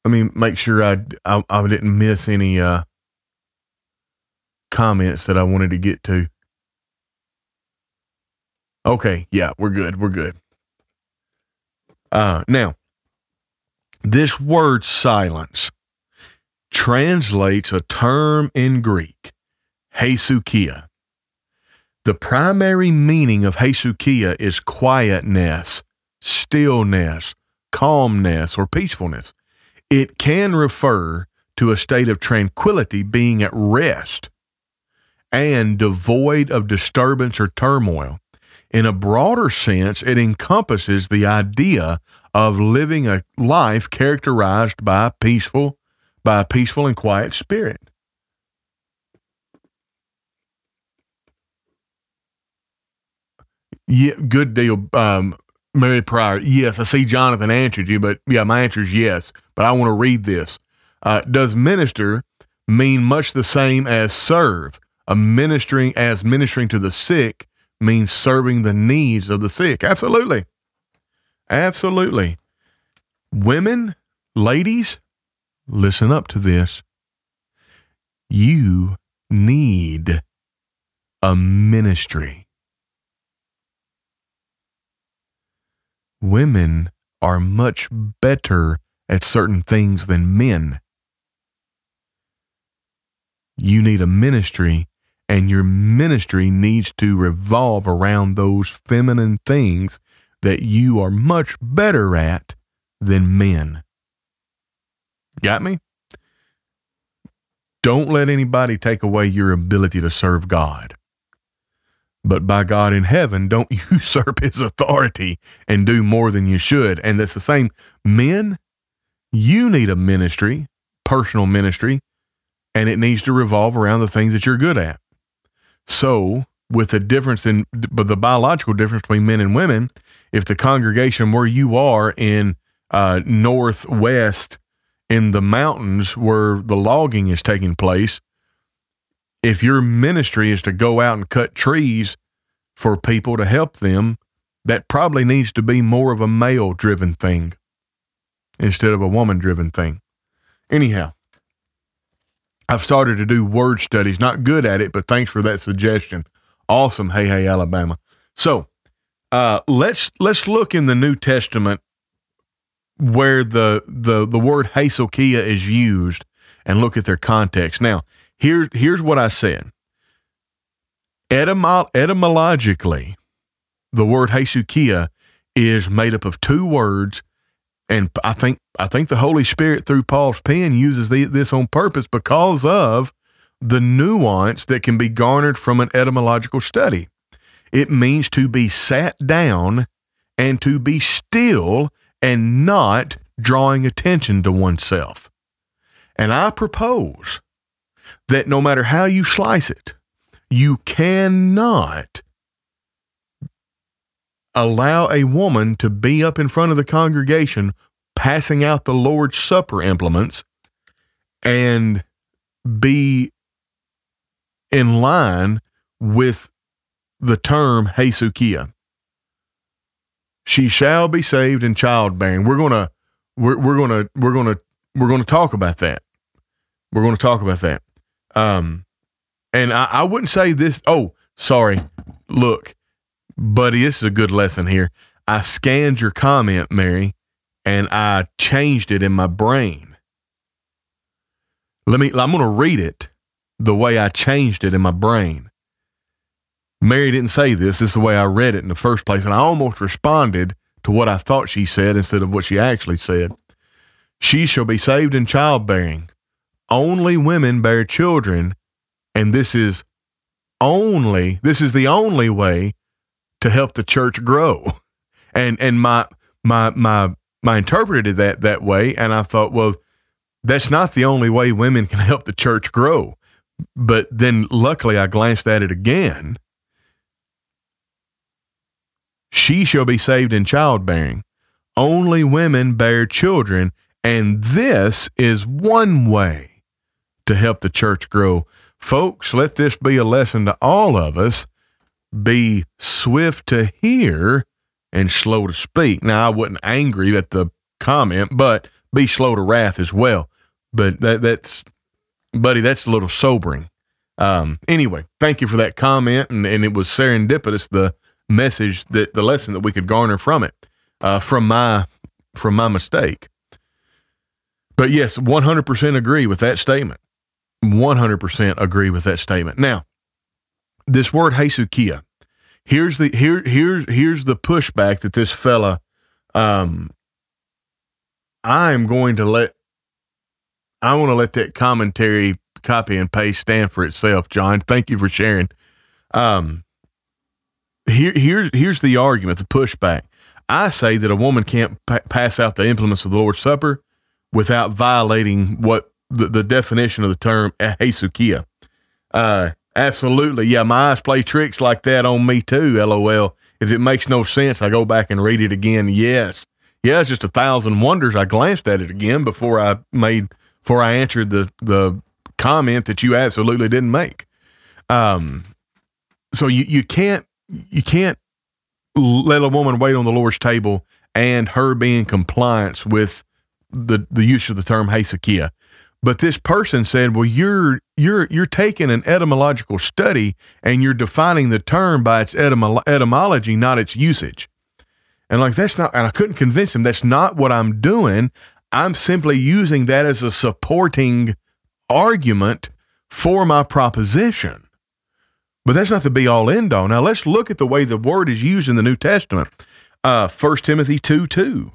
let me make sure I, I, I didn't miss any uh, comments that I wanted to get to. Okay, yeah, we're good. We're good. Uh, now, this word silence translates a term in Greek, hesukia. The primary meaning of hesukia is quietness, stillness, calmness, or peacefulness. it can refer to a state of tranquility, being at rest and devoid of disturbance or turmoil. In a broader sense, it encompasses the idea of living a life characterized by peaceful, by a peaceful and quiet spirit. Yeah, good deal, um, Mary Pryor. Yes, I see Jonathan answered you, but yeah, my answer is yes. But I want to read this. Uh, does minister mean much the same as serve? A ministering as ministering to the sick means serving the needs of the sick. Absolutely. Absolutely. Women, ladies, listen up to this. You need a ministry. Women are much better at certain things than men. You need a ministry and your ministry needs to revolve around those feminine things that you are much better at than men. Got me? Don't let anybody take away your ability to serve God. But by God in heaven, don't usurp his authority and do more than you should. And that's the same. Men, you need a ministry, personal ministry, and it needs to revolve around the things that you're good at. So, with the difference in but the biological difference between men and women, if the congregation where you are in uh, northwest in the mountains where the logging is taking place, if your ministry is to go out and cut trees for people to help them, that probably needs to be more of a male driven thing instead of a woman driven thing. Anyhow, I've started to do word studies. Not good at it, but thanks for that suggestion. Awesome. Hey, hey, Alabama. So uh, let's let's look in the New Testament where the the the word Hesychia is used and look at their context. Now, here's here's what I said. Etymo- etymologically, the word Hesychia is made up of two words and I think I think the Holy Spirit through Paul's pen uses the, this on purpose because of the nuance that can be garnered from an etymological study. It means to be sat down and to be still and not drawing attention to oneself. And I propose that no matter how you slice it, you cannot allow a woman to be up in front of the congregation passing out the Lord's Supper implements and be in line with the term Hesychia. She shall be saved in childbearing. We're gonna we're, we're gonna we're gonna we're gonna talk about that. We're gonna talk about that. Um and I, I wouldn't say this oh, sorry. Look, buddy, this is a good lesson here. I scanned your comment, Mary, and I changed it in my brain. Let me, I'm going to read it the way I changed it in my brain. Mary didn't say this. This is the way I read it in the first place. And I almost responded to what I thought she said instead of what she actually said. She shall be saved in childbearing. Only women bear children. And this is only, this is the only way to help the church grow. And and my my my my interpreted that that way, and I thought, well, that's not the only way women can help the church grow. But then luckily I glanced at it again. She shall be saved in childbearing. Only women bear children, and this is one way to help the church grow. Folks, let this be a lesson to all of us be swift to hear and slow to speak. Now, I wasn't angry at the comment, but be slow to wrath as well. But that, that's, buddy, that's a little sobering. Um, anyway, thank you for that comment. And, and it was serendipitous, the message that the lesson that we could garner from it, uh, from my, from my mistake. But yes, 100% agree with that statement. 100% agree with that statement. Now, this word Hesychia. Here's the here here's here's the pushback that this fella um I'm going to let I want to let that commentary copy and paste stand for itself, John. Thank you for sharing. Um, here, here's here's the argument, the pushback. I say that a woman can't pa- pass out the implements of the Lord's Supper without violating what the, the definition of the term hesukia. Uh, absolutely, yeah. My eyes play tricks like that on me too. LOL. If it makes no sense, I go back and read it again. Yes, yeah. It's just a thousand wonders. I glanced at it again before I made before I answered the the comment that you absolutely didn't make. Um, so you you can't you can't let a woman wait on the Lord's table and her be in compliance with the the use of the term hesychia. But this person said, "Well, you're you're you're taking an etymological study and you're defining the term by its etymo- etymology, not its usage." And like that's not, and I couldn't convince him that's not what I'm doing. I'm simply using that as a supporting argument for my proposition. But that's not the be all end all. Now let's look at the way the word is used in the New Testament. Uh, 1 Timothy 2 2.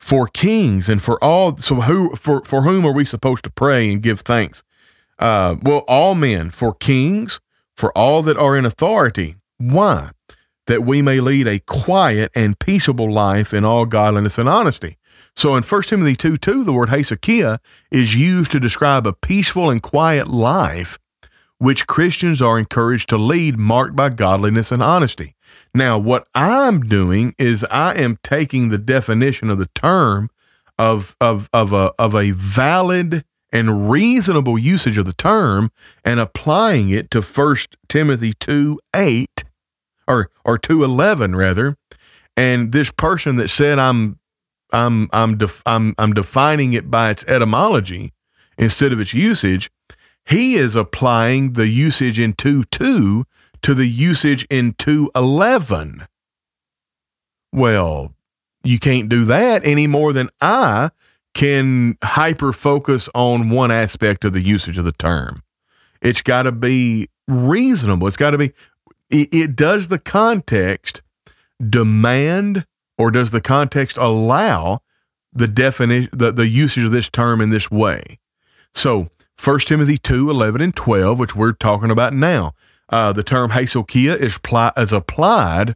For kings and for all, so who for, for whom are we supposed to pray and give thanks? Uh, well, all men, for kings, for all that are in authority. Why? That we may lead a quiet and peaceable life in all godliness and honesty. So in 1 Timothy 2 2, the word hesychia is used to describe a peaceful and quiet life which Christians are encouraged to lead, marked by godliness and honesty. Now, what I'm doing is I am taking the definition of the term of, of, of, a, of a valid and reasonable usage of the term and applying it to 1 Timothy 2 8 or, or 2 11 rather. And this person that said I'm I'm I'm def- I'm I'm defining it by its etymology instead of its usage. He is applying the usage in 2 2 to the usage in 211. Well, you can't do that any more than I can hyper focus on one aspect of the usage of the term. It's got to be reasonable. It's got to be, it, it does the context demand or does the context allow the definition the, the usage of this term in this way so 1 timothy 2 11 and 12 which we're talking about now. Uh, the term hesychia is, is applied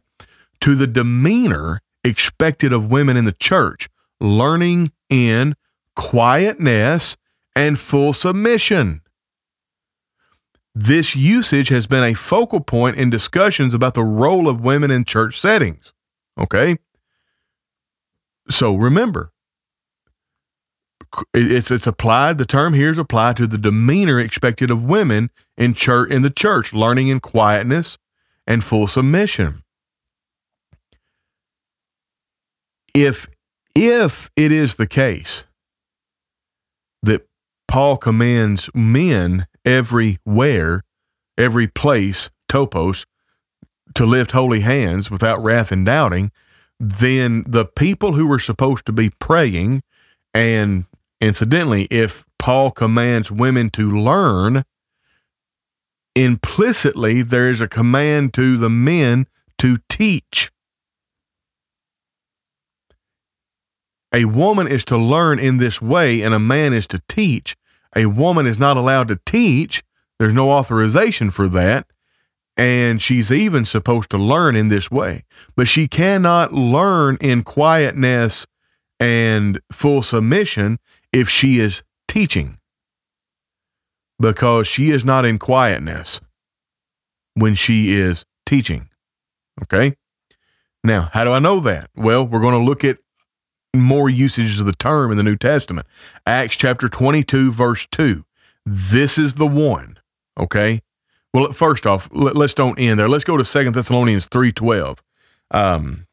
to the demeanor expected of women in the church learning in quietness and full submission. This usage has been a focal point in discussions about the role of women in church settings okay? So remember, it's it's applied. The term here is applied to the demeanor expected of women in church in the church, learning in quietness and full submission. If if it is the case that Paul commands men everywhere, every place, topos, to lift holy hands without wrath and doubting, then the people who were supposed to be praying, and incidentally, if Paul commands women to learn, implicitly there is a command to the men to teach. A woman is to learn in this way, and a man is to teach. A woman is not allowed to teach. There's no authorization for that and she's even supposed to learn in this way. But she cannot learn in quietness and full submission if she is teaching, because she is not in quietness when she is teaching. Okay? Now, how do I know that? Well, we're going to look at more usages of the term in the New Testament. Acts chapter 22, verse 2. This is the one, okay? Well, first off, let, us don't end there. Let's go to Second Thessalonians three twelve. Um,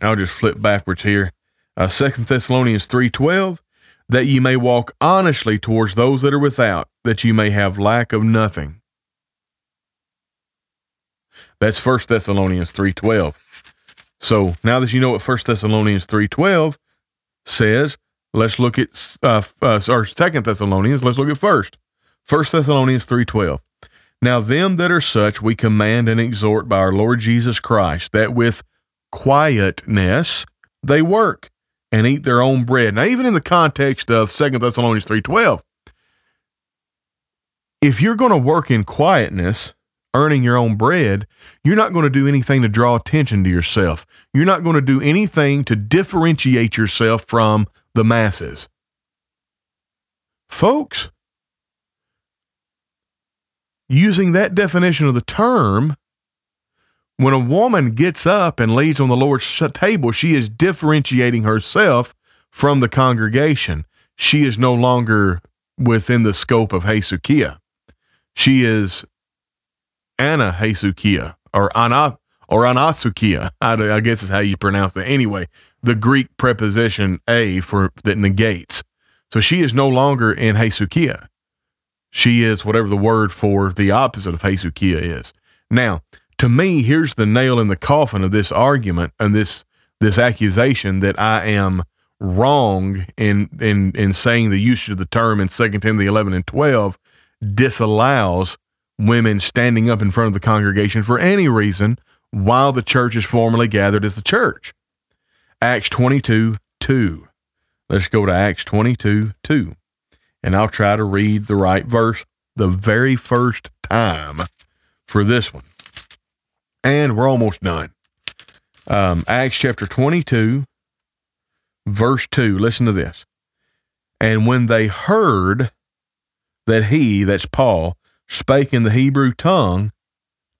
I'll just flip backwards here. Uh, Second Thessalonians three twelve, that ye may walk honestly towards those that are without, that you may have lack of nothing. That's First Thessalonians three twelve. So now that you know what First Thessalonians three twelve says, let's look at uh, uh, or Second Thessalonians. Let's look at first. First Thessalonians three twelve. Now, them that are such we command and exhort by our Lord Jesus Christ, that with quietness they work and eat their own bread. Now, even in the context of Second Thessalonians 3.12, if you're going to work in quietness, earning your own bread, you're not going to do anything to draw attention to yourself. You're not going to do anything to differentiate yourself from the masses. Folks, using that definition of the term, when a woman gets up and lays on the Lord's table, she is differentiating herself from the congregation. She is no longer within the scope of Hesukia. She is Anna Hesukia or Anna or Anasukia. I, I guess is how you pronounce it. Anyway, the Greek preposition a for that negates. So she is no longer in Hesukia. She is whatever the word for the opposite of Hesukia is. Now, to me, here's the nail in the coffin of this argument and this this accusation that I am wrong in in in saying the usage of the term in 2 Timothy 11 and 12 disallows women standing up in front of the congregation for any reason while the church is formally gathered as the church. Acts 22 2. Let's go to Acts 22 2. And I'll try to read the right verse the very first time for this one. And we're almost done. Um, Acts chapter 22, verse 2. Listen to this. And when they heard that he, that's Paul, spake in the Hebrew tongue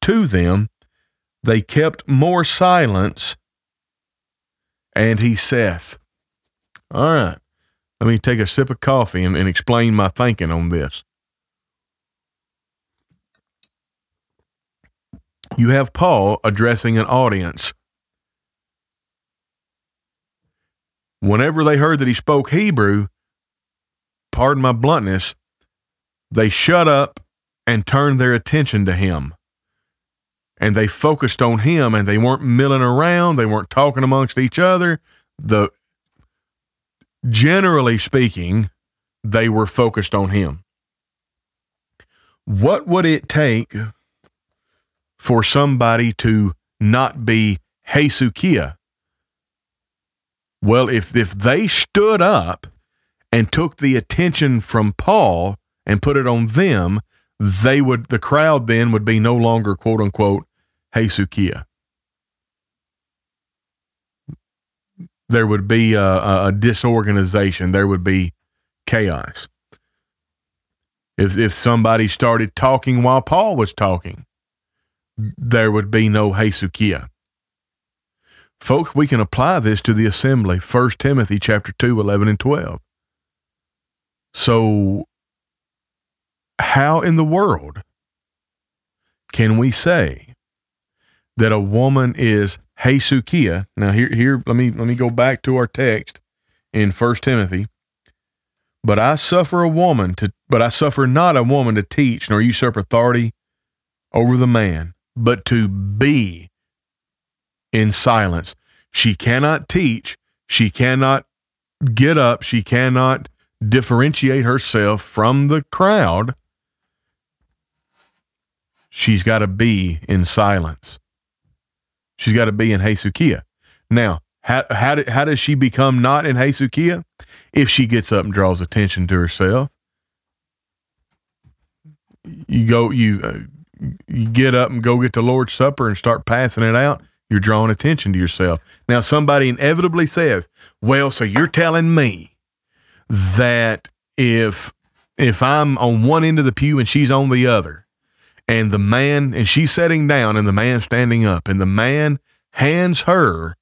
to them, they kept more silence. And he saith, All right, let me take a sip of coffee and, and explain my thinking on this. You have Paul addressing an audience. Whenever they heard that he spoke Hebrew, pardon my bluntness, they shut up and turned their attention to him. And they focused on him and they weren't milling around, they weren't talking amongst each other. The generally speaking, they were focused on him. What would it take for somebody to not be Hesukia? Well, if if they stood up and took the attention from Paul and put it on them, they would the crowd then would be no longer quote unquote Hesukia. There would be a, a disorganization. There would be chaos. If if somebody started talking while Paul was talking, there would be no Hesukia. Folks, we can apply this to the assembly. 1 Timothy chapter 2, 11 and 12. So how in the world can we say that a woman is Hesukia? Now here here let me let me go back to our text in First Timothy. But I suffer a woman to but I suffer not a woman to teach nor usurp authority over the man, but to be in silence. She cannot teach, she cannot get up, she cannot differentiate herself from the crowd she's got to be in silence. She's got to be in Hesukia. Now, how, how, how does she become not in Hesukia? If she gets up and draws attention to herself. You go, you, uh, you get up and go get the Lord's Supper and start passing it out. You're drawing attention to yourself. Now, somebody inevitably says, "Well, so you're telling me that if if I'm on one end of the pew and she's on the other, and the man, and she's sitting down, and the man standing up, and the man hands her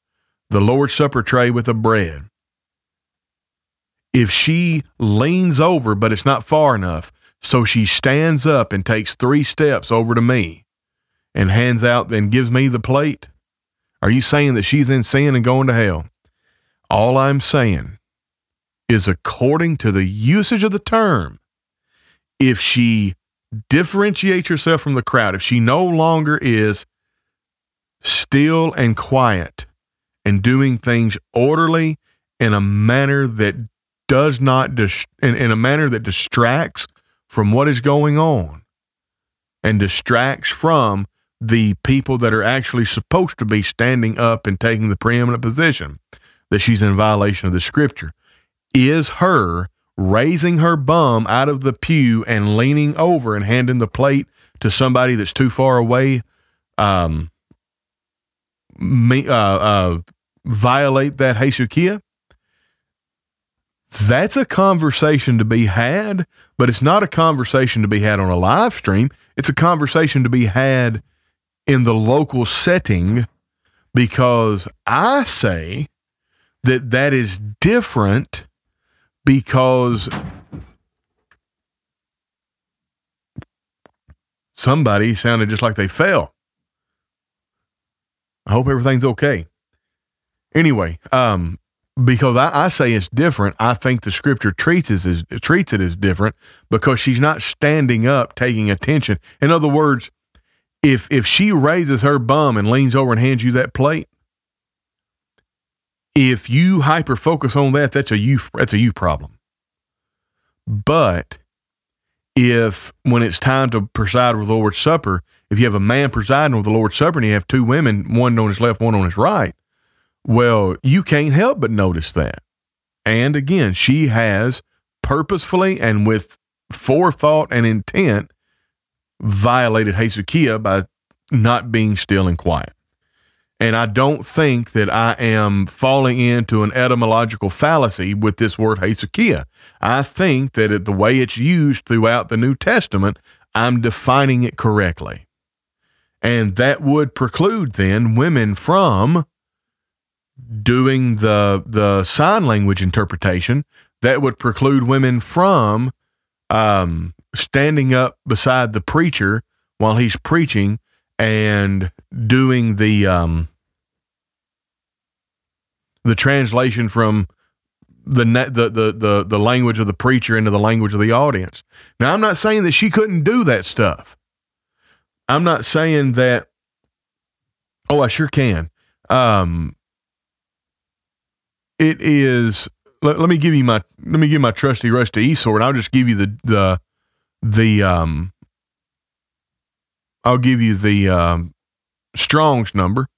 the Lord's Supper tray with the bread. If she leans over, but it's not far enough, so she stands up and takes three steps over to me and hands out and gives me the plate, are you saying that she's in sin and going to hell? All I'm saying is according to the usage of the term, if she differentiates herself from the crowd, if she no longer is still and quiet and doing things orderly in a manner that does not dis- in, in a manner that distracts from what is going on and distracts from the people that are actually supposed to be standing up and taking the preeminent position that she's in violation of the scripture. Is her raising her bum out of the pew and leaning over and handing the plate to somebody that's too far away um, me, uh, uh, violate that hesukia? That's a conversation to be had, but it's not a conversation to be had on a live stream. It's a conversation to be had in the local setting because I say that that is different because somebody sounded just like they fell. I hope everything's okay. Anyway, um, because I, I, say it's different, I think the scripture treats it as treats it as different because she's not standing up, taking attention. In other words, if if she raises her bum and leans over and hands you that plate, if you hyper focus on that, that's a you that's a you problem. But if when it's time to preside with the Lord's Supper, if you have a man presiding with the Lord's Supper and you have two women, one on his left, one on his right, well, you can't help but notice that. And again, she has purposefully and with forethought and intent violated hesychia by not being still and quiet. And I don't think that I am falling into an etymological fallacy with this word hesychia. I think that it, the way it's used throughout the New Testament, I'm defining it correctly. And that would preclude then women from doing the the sign language interpretation. That would preclude women from um, standing up beside the preacher while he's preaching and doing the um, the translation from the, the the the the language of the preacher into the language of the audience. Now, I'm not saying that she couldn't do that stuff. I'm not saying that. Oh, I sure can. Um, it is. Let, let me give you my let me give my trusty rusty e sword. I'll just give you the the the um. I'll give you the um, Strong's number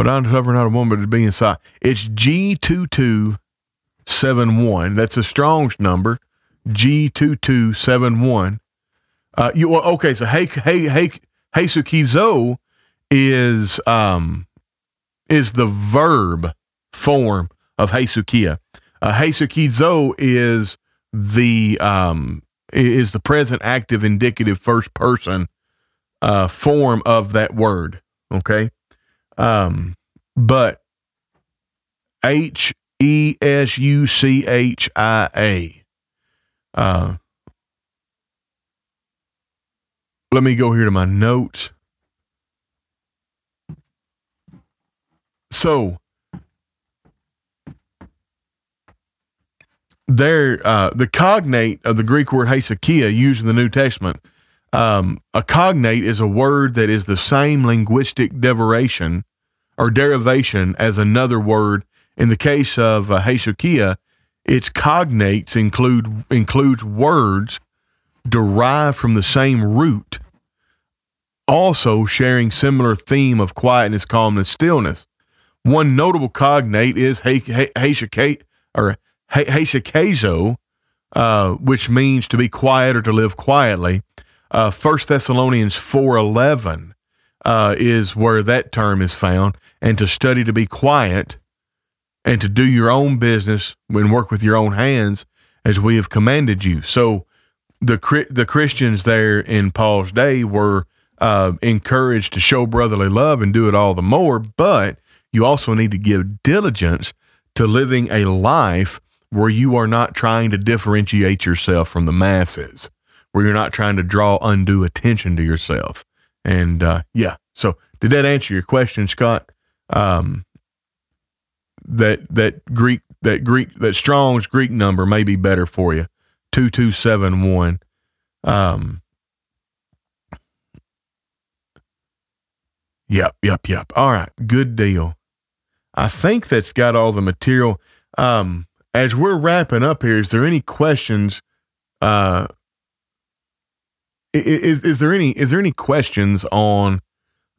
but I'm hovering not a woman to be inside. It's G2271. That's a Strong's number. G2271. Uh, you okay? So hey, hey, hey, Hesukizo is um is the verb form of hesychia. Uh, Hesukizo is the um is the present active indicative first person uh form of that word. Okay. Um, but H E S U C H I A. Uh, let me go here to my notes. So there, uh, the cognate of the Greek word hesychia used in the New Testament. Um, a cognate is a word that is the same linguistic derivation or derivation as another word. In the case of uh, its cognates include includes words derived from the same root, also sharing similar theme of quietness, calmness, stillness. One notable cognate is hesychia or Hesukazo, uh, which means to be quiet or to live quietly. Uh, 1 Thessalonians 4.11 uh, is where that term is found and to study to be quiet and to do your own business and work with your own hands as we have commanded you. So the the Christians there in Paul's day were uh, encouraged to show brotherly love and do it all the more, but you also need to give diligence to living a life where you are not trying to differentiate yourself from the masses, where you're not trying to draw undue attention to yourself. And uh, yeah, so did that answer your question, Scott? um, that that Greek that Greek that Strong's Greek number may be better for you. Two two seven one. Um Yep, yep, yep. All right, good deal. I think that's got all the material. Um, as we're wrapping up here, is there any questions? Uh, is is there any is there any questions on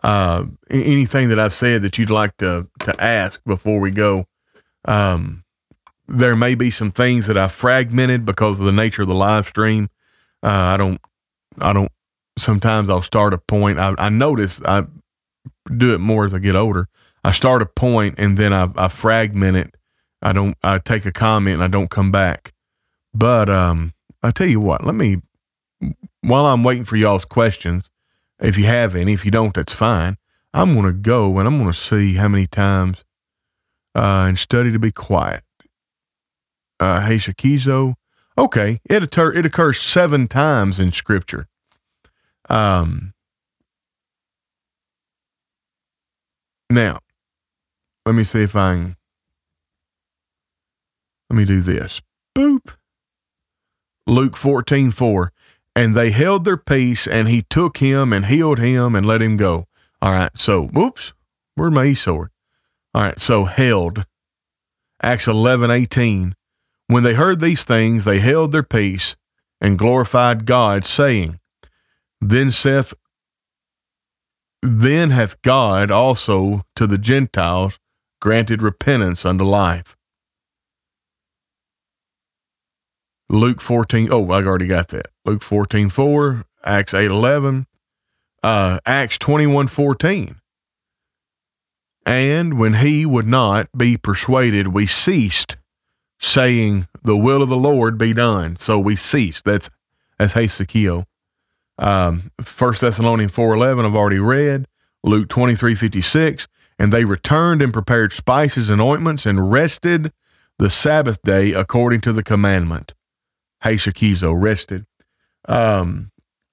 uh, anything that I've said that you'd like to to ask before we go? Um, there may be some things that I fragmented because of the nature of the live stream. Uh, I don't, I don't. Sometimes I'll start a point. I, I notice I do it more as I get older. I start a point and then I, I fragment it. I don't. I take a comment and I don't come back. But um, I tell you what. Let me. While I'm waiting for y'all's questions, if you have any, if you don't, that's fine. I'm going to go and I'm going to see how many times uh, and study to be quiet. Uh, hey, Shakizo. Okay, it, occur, it occurs seven times in Scripture. Um, now, let me see if I can. Let me do this. Boop. Luke 14 4. And they held their peace, and he took him and healed him and let him go. All right. So, whoops. Where's my e sword? All right. So, held. Acts 11 18. When they heard these things, they held their peace and glorified God, saying, Then saith, then hath God also to the Gentiles granted repentance unto life. Luke 14, oh, I already got that. Luke 14, 4, Acts 8, 11, uh, Acts 21, 14. And when he would not be persuaded, we ceased saying, The will of the Lord be done. So we ceased. That's that's hesychia. Um, 1 Thessalonians 4.11, I've already read. Luke 23.56, and they returned and prepared spices and ointments and rested the Sabbath day according to the commandment. Hesychia rested. Um,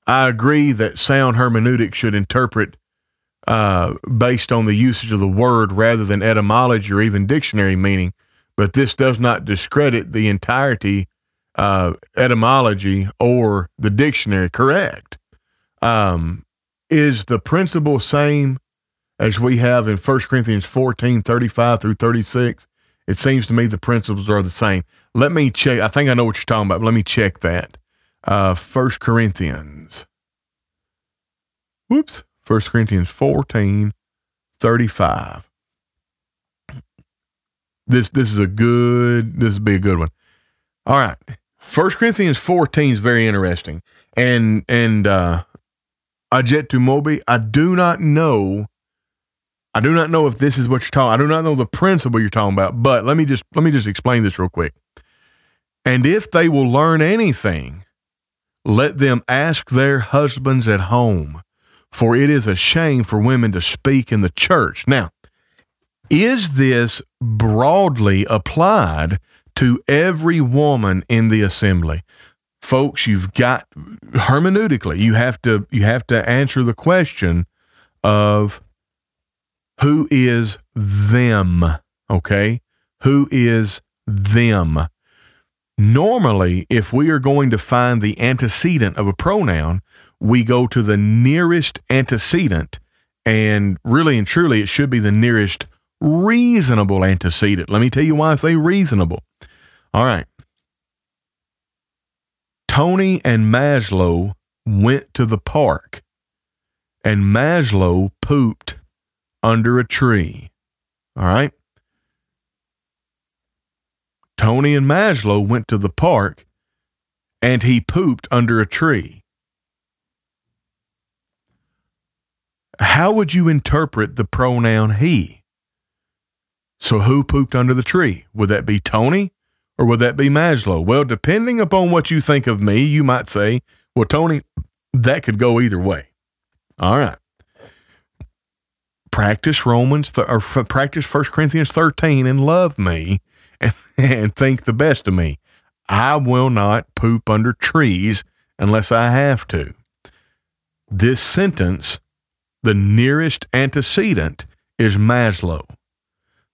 I agree that sound hermeneutics should interpret uh, based on the usage of the word rather than etymology or even dictionary meaning, but this does not discredit the entirety uh, etymology or the dictionary. Correct. Um, is the principle same as we have in 1 Corinthians 14, 35 through 36? It seems to me the principles are the same. Let me check. I think I know what you're talking about. let me check that. Uh, 1 Corinthians. Whoops. 1 Corinthians 14, 35. This this is a good this would be a good one. All right. 1 Corinthians 14 is very interesting. And and uh to Moby, I do not know I do not know if this is what you're talking. I do not know the principle you're talking about, but let me just let me just explain this real quick. And if they will learn anything, let them ask their husbands at home, for it is a shame for women to speak in the church. Now, is this broadly applied to every woman in the assembly? Folks, you've got hermeneutically, you have to you have to answer the question of who is them? Okay. Who is them? Normally, if we are going to find the antecedent of a pronoun, we go to the nearest antecedent. And really and truly, it should be the nearest reasonable antecedent. Let me tell you why I say reasonable. All right. Tony and Maslow went to the park, and Maslow pooped under a tree. All right. Tony and Maslow went to the park and he pooped under a tree. How would you interpret the pronoun he? So, who pooped under the tree? Would that be Tony or would that be Maslow? Well, depending upon what you think of me, you might say, well, Tony, that could go either way. All right practice Romans th- or practice First Corinthians 13 and love me and, and think the best of me. I will not poop under trees unless I have to. This sentence, the nearest antecedent is Maslow.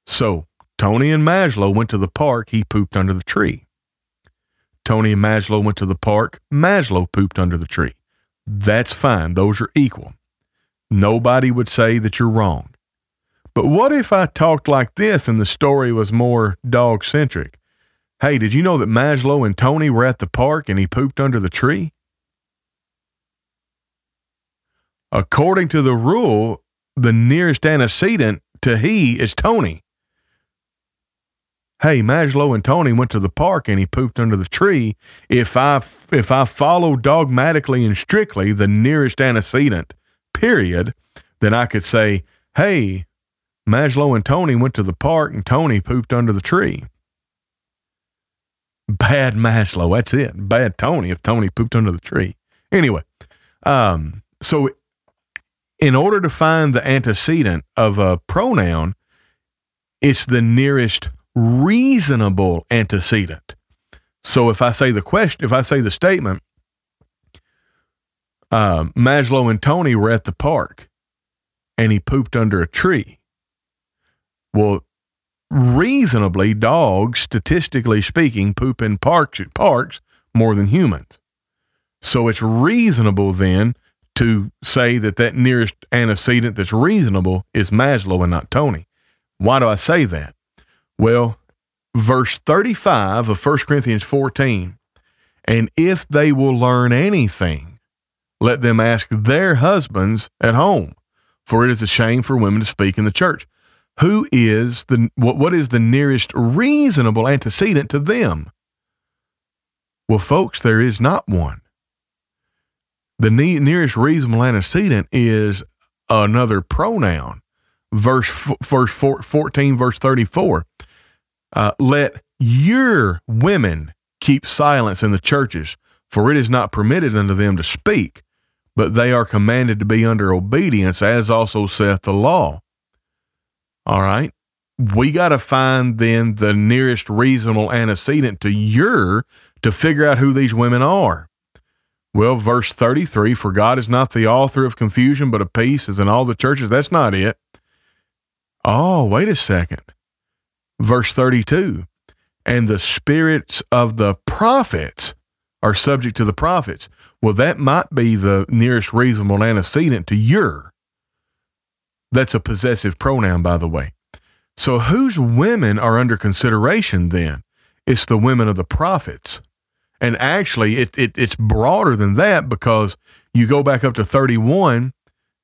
So Tony and Maslow went to the park, he pooped under the tree. Tony and Maslow went to the park, Maslow pooped under the tree. That's fine. Those are equal. Nobody would say that you're wrong. But what if I talked like this and the story was more dog centric? Hey, did you know that Maslow and Tony were at the park and he pooped under the tree? According to the rule, the nearest antecedent to he is Tony. hey, Maslow and Tony went to the park and he pooped under the tree. If I if I follow dogmatically and strictly the nearest antecedent, period, then I could say, hey, Maslow and Tony went to the park and Tony pooped under the tree. Bad Maslow, that's it. Bad Tony if Tony pooped under the tree. Anyway, um, so in order to find the antecedent of a pronoun, it's the nearest reasonable antecedent. So if I say the question, if I say the statement, uh, Maslow and Tony were at the park and he pooped under a tree. Well, reasonably, dogs, statistically speaking, poop in parks, parks more than humans. So it's reasonable then to say that that nearest antecedent that's reasonable is Maslow and not Tony. Why do I say that? Well, verse 35 of 1 Corinthians 14, and if they will learn anything, let them ask their husbands at home, for it is a shame for women to speak in the church. Who is the what, what is the nearest reasonable antecedent to them? Well, folks, there is not one. The ne- nearest reasonable antecedent is another pronoun. Verse, verse 14, verse 34 uh, let your women keep silence in the churches, for it is not permitted unto them to speak, but they are commanded to be under obedience, as also saith the law. All right. We got to find then the nearest reasonable antecedent to your to figure out who these women are. Well, verse 33 For God is not the author of confusion, but of peace, as in all the churches. That's not it. Oh, wait a second verse 32 and the spirits of the prophets are subject to the prophets. Well, that might be the nearest reasonable antecedent to your. That's a possessive pronoun, by the way. So, whose women are under consideration then? It's the women of the prophets. And actually, it, it, it's broader than that because you go back up to 31,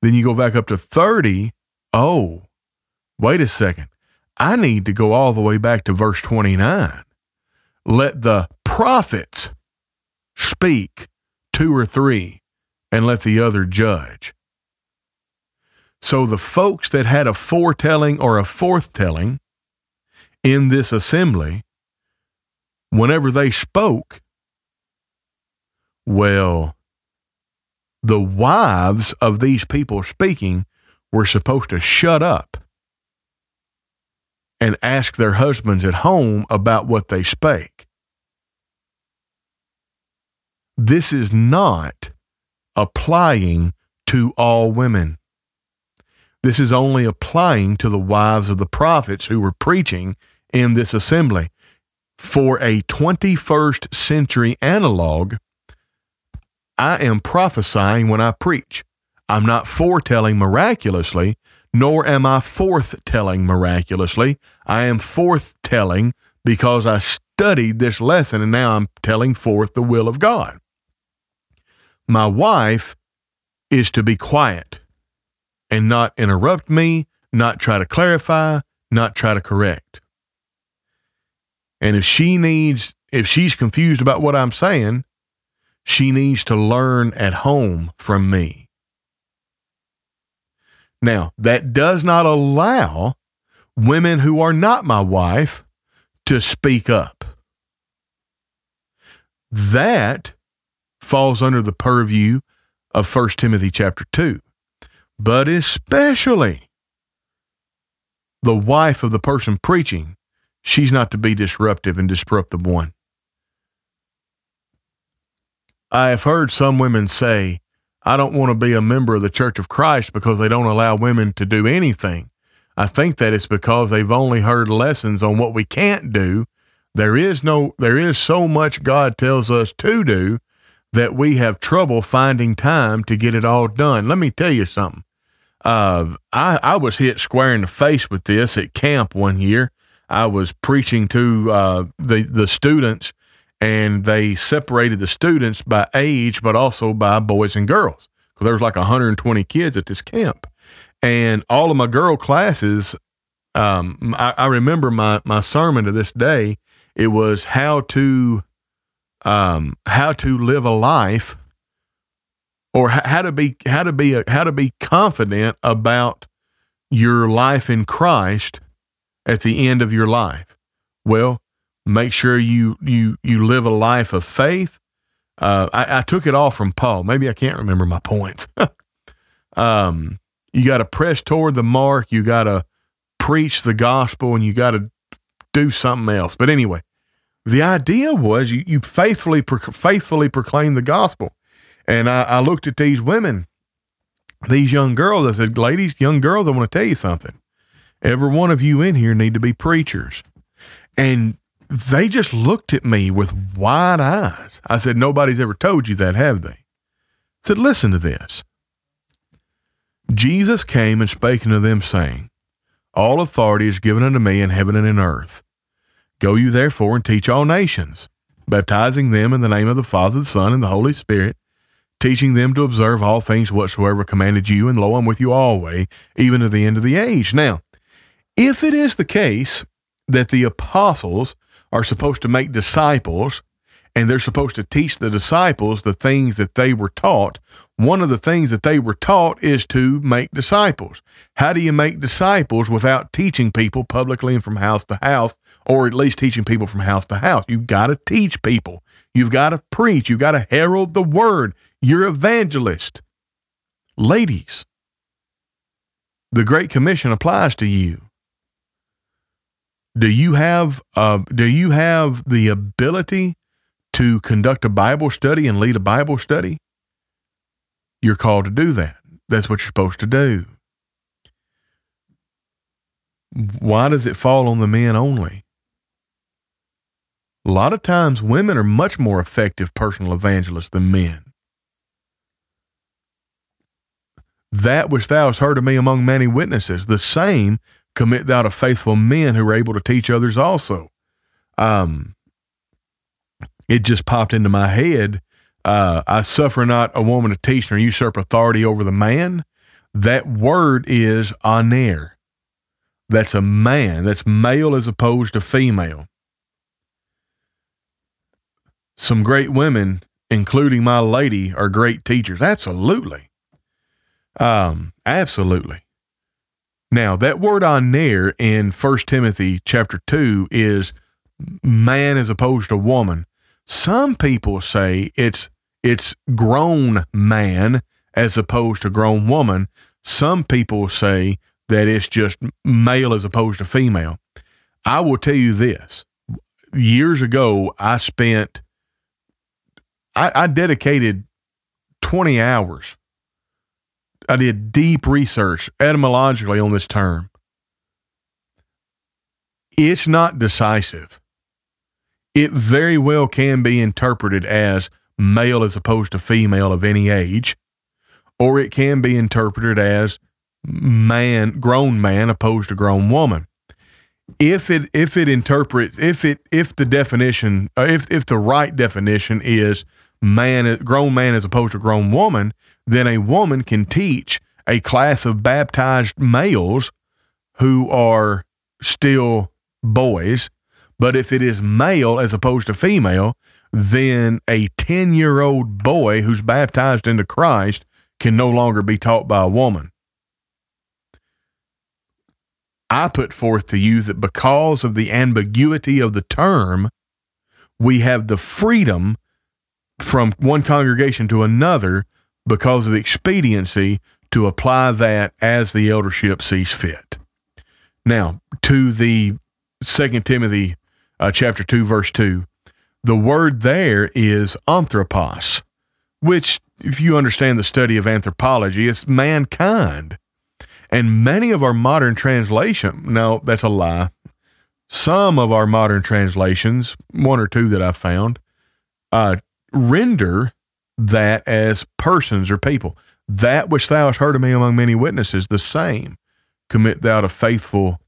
then you go back up to 30. Oh, wait a second. I need to go all the way back to verse 29. Let the prophets speak two or three, and let the other judge. So the folks that had a foretelling or a forthtelling in this assembly, whenever they spoke, well, the wives of these people speaking were supposed to shut up and ask their husbands at home about what they spake. This is not applying to all women. This is only applying to the wives of the prophets who were preaching in this assembly. For a 21st century analog, I am prophesying when I preach. I'm not foretelling miraculously, nor am I forthtelling miraculously. I am forthtelling because I studied this lesson and now I'm telling forth the will of God. My wife is to be quiet and not interrupt me, not try to clarify, not try to correct. And if she needs, if she's confused about what I'm saying, she needs to learn at home from me. Now, that does not allow women who are not my wife to speak up. That falls under the purview of 1 Timothy chapter 2. But especially the wife of the person preaching, she's not to be disruptive and disrupt the one. I have heard some women say, I don't want to be a member of the Church of Christ because they don't allow women to do anything. I think that it's because they've only heard lessons on what we can't do. There is no there is so much God tells us to do that we have trouble finding time to get it all done. Let me tell you something. Uh, I, I was hit square in the face with this at camp one year. I was preaching to uh, the the students and they separated the students by age, but also by boys and girls because there was like 120 kids at this camp, and all of my girl classes um, I, I remember my my sermon to this day. It was how to um, how to live a life or how to be how to be a, how to be confident about your life in Christ at the end of your life. Well, make sure you you you live a life of faith. Uh, I, I, took it all from Paul. Maybe I can't remember my points. um, you got to press toward the mark. You got to preach the gospel, and you got to do something else. But anyway, the idea was you, you faithfully faithfully proclaim the gospel. And I, I looked at these women, these young girls. I said, ladies, young girls, I want to tell you something. Every one of you in here need to be preachers. And they just looked at me with wide eyes. I said, Nobody's ever told you that, have they? I said, Listen to this. Jesus came and spake unto them, saying, All authority is given unto me in heaven and in earth. Go you therefore and teach all nations, baptizing them in the name of the Father, the Son, and the Holy Spirit, teaching them to observe all things whatsoever commanded you, and lo, I'm with you always, even to the end of the age. Now, if it is the case that the apostles are supposed to make disciples and they're supposed to teach the disciples the things that they were taught. One of the things that they were taught is to make disciples. How do you make disciples without teaching people publicly and from house to house, or at least teaching people from house to house? You've got to teach people. You've got to preach. You've got to herald the word. You're evangelist. Ladies, the Great Commission applies to you. Do you have uh, do you have the ability to conduct a Bible study and lead a Bible study? You're called to do that. That's what you're supposed to do. Why does it fall on the men only? A lot of times, women are much more effective personal evangelists than men. That which thou hast heard of me among many witnesses, the same commit thou to faithful men who are able to teach others also. Um, it just popped into my head. Uh, I suffer not a woman to teach nor usurp authority over the man. That word is aner. That's a man. That's male as opposed to female. Some great women, including my lady, are great teachers. Absolutely. Um, absolutely. Now, that word aner in First Timothy chapter 2 is man as opposed to woman. Some people say it's it's grown man as opposed to grown woman. Some people say that it's just male as opposed to female. I will tell you this. Years ago, I spent I, I dedicated 20 hours I did deep research etymologically on this term. It's not decisive. It very well can be interpreted as male as opposed to female of any age, or it can be interpreted as man, grown man opposed to grown woman. If it if it interprets if it if the definition uh, if if the right definition is man grown man as opposed to grown woman, then a woman can teach a class of baptized males who are still boys. But if it is male as opposed to female, then a 10 year old boy who's baptized into Christ can no longer be taught by a woman. I put forth to you that because of the ambiguity of the term, we have the freedom from one congregation to another because of expediency to apply that as the eldership sees fit. Now, to the Second Timothy uh, chapter 2 verse 2, the word there is anthropos, which if you understand the study of anthropology, it's mankind. And many of our modern translation, no, that's a lie. Some of our modern translations, one or two that I found, uh, render that as persons or people. That which thou hast heard of me among many witnesses, the same commit thou to faithful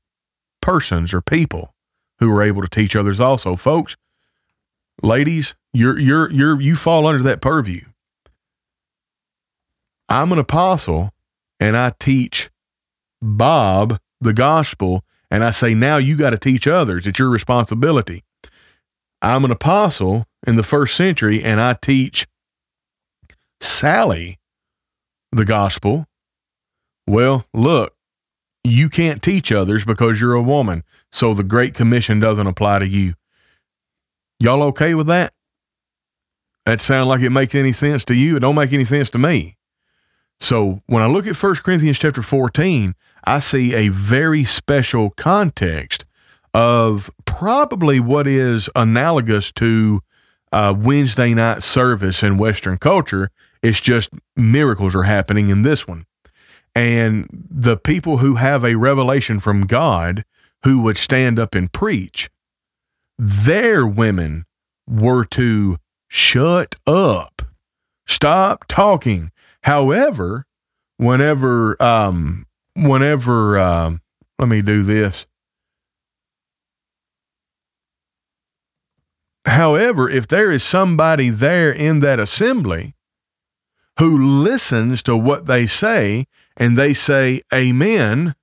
persons or people who are able to teach others also. Folks, ladies, you're you're you're you fall under that purview. I'm an apostle and I teach Bob the gospel and I say, now you got to teach others. It's your responsibility. I'm an apostle in the first century, and I teach Sally the gospel. Well, look, you can't teach others because you're a woman. So the Great Commission doesn't apply to you. Y'all okay with that? That sound like it makes any sense to you? It don't make any sense to me. So when I look at 1 Corinthians chapter 14, I see a very special context of probably what is analogous to uh, Wednesday night service in Western culture. It's just miracles are happening in this one. And the people who have a revelation from God who would stand up and preach, their women were to shut up, stop talking. However, whenever, um, whenever, um, let me do this. However, if there is somebody there in that assembly who listens to what they say and they say amen,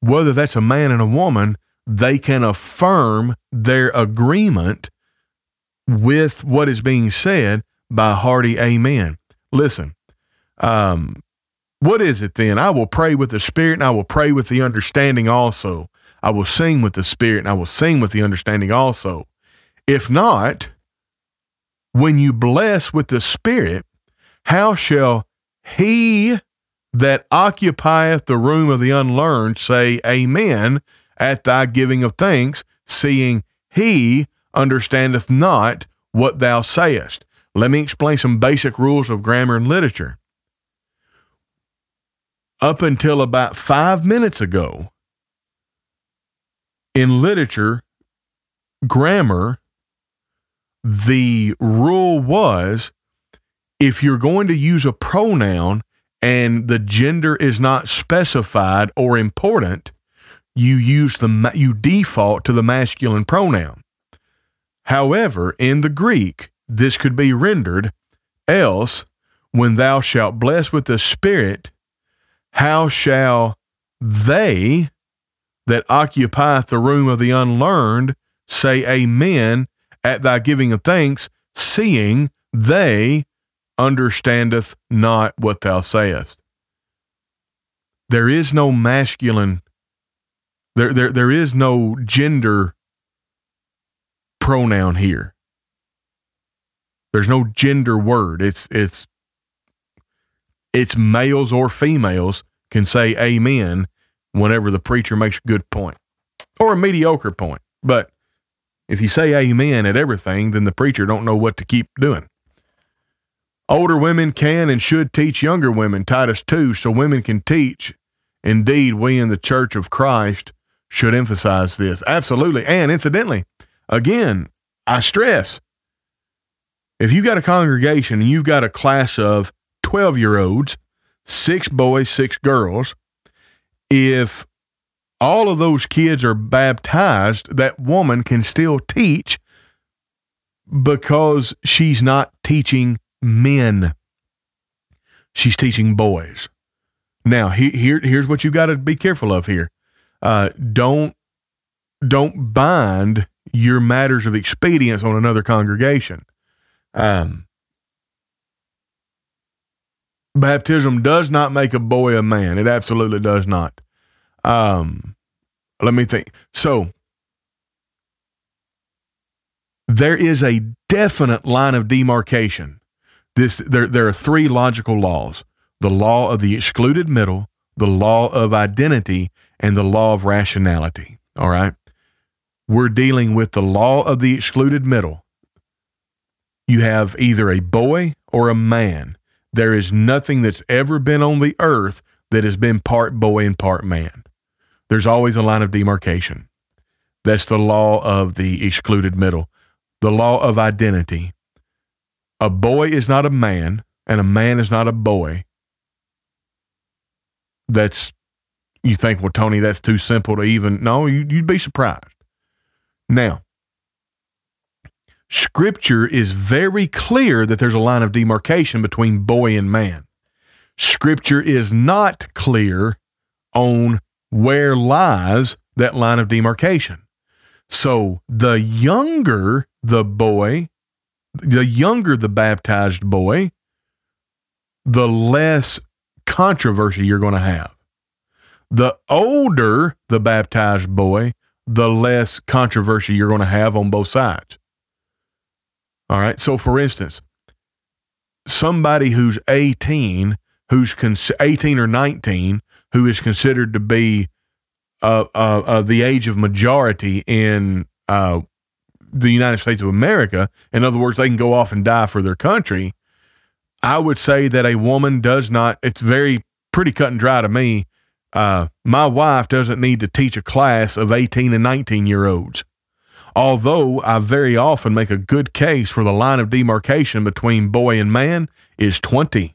whether that's a man and a woman, they can affirm their agreement with what is being said by hearty amen. Listen, um, what is it then? I will pray with the Spirit and I will pray with the understanding also. I will sing with the Spirit and I will sing with the understanding also. If not, when you bless with the Spirit, how shall he that occupieth the room of the unlearned say, Amen, at thy giving of thanks, seeing he understandeth not what thou sayest? Let me explain some basic rules of grammar and literature. Up until about five minutes ago, in literature, grammar, the rule was if you're going to use a pronoun and the gender is not specified or important, you use the you default to the masculine pronoun. However, in the Greek, this could be rendered else when thou shalt bless with the spirit, how shall they that occupieth the room of the unlearned say amen at thy giving of thanks, seeing they understandeth not what thou sayest. There is no masculine, there, there, there is no gender pronoun here. There's no gender word. It's it's it's males or females can say amen whenever the preacher makes a good point or a mediocre point. But if you say amen at everything, then the preacher don't know what to keep doing. Older women can and should teach younger women, Titus 2, so women can teach. Indeed, we in the Church of Christ should emphasize this. Absolutely. And incidentally, again, I stress if you got a congregation and you've got a class of 12 year olds, six boys, six girls, if all of those kids are baptized, that woman can still teach because she's not teaching men. She's teaching boys. Now, he, here, here's what you got to be careful of here. Uh, don't don't bind your matters of expedience on another congregation. Um, baptism does not make a boy a man. It absolutely does not. Um, let me think. So there is a definite line of demarcation. This there there are three logical laws: the law of the excluded middle, the law of identity, and the law of rationality. All right. We're dealing with the law of the excluded middle. You have either a boy or a man. There is nothing that's ever been on the earth that has been part boy and part man there's always a line of demarcation. That's the law of the excluded middle, the law of identity. A boy is not a man, and a man is not a boy. That's, you think, well, Tony, that's too simple to even, no, you'd be surprised. Now, Scripture is very clear that there's a line of demarcation between boy and man. Scripture is not clear on where lies that line of demarcation. So the younger the boy, the younger the baptized boy, the less controversy you're going to have. The older the baptized boy, the less controversy you're going to have on both sides. All right. So, for instance, somebody who's 18, who's con- 18 or 19, who is considered to be uh, uh, uh, the age of majority in uh, the United States of America. In other words, they can go off and die for their country. I would say that a woman does not, it's very pretty cut and dry to me. Uh, my wife doesn't need to teach a class of 18 and 19 year olds. Although I very often make a good case for the line of demarcation between boy and man is 20.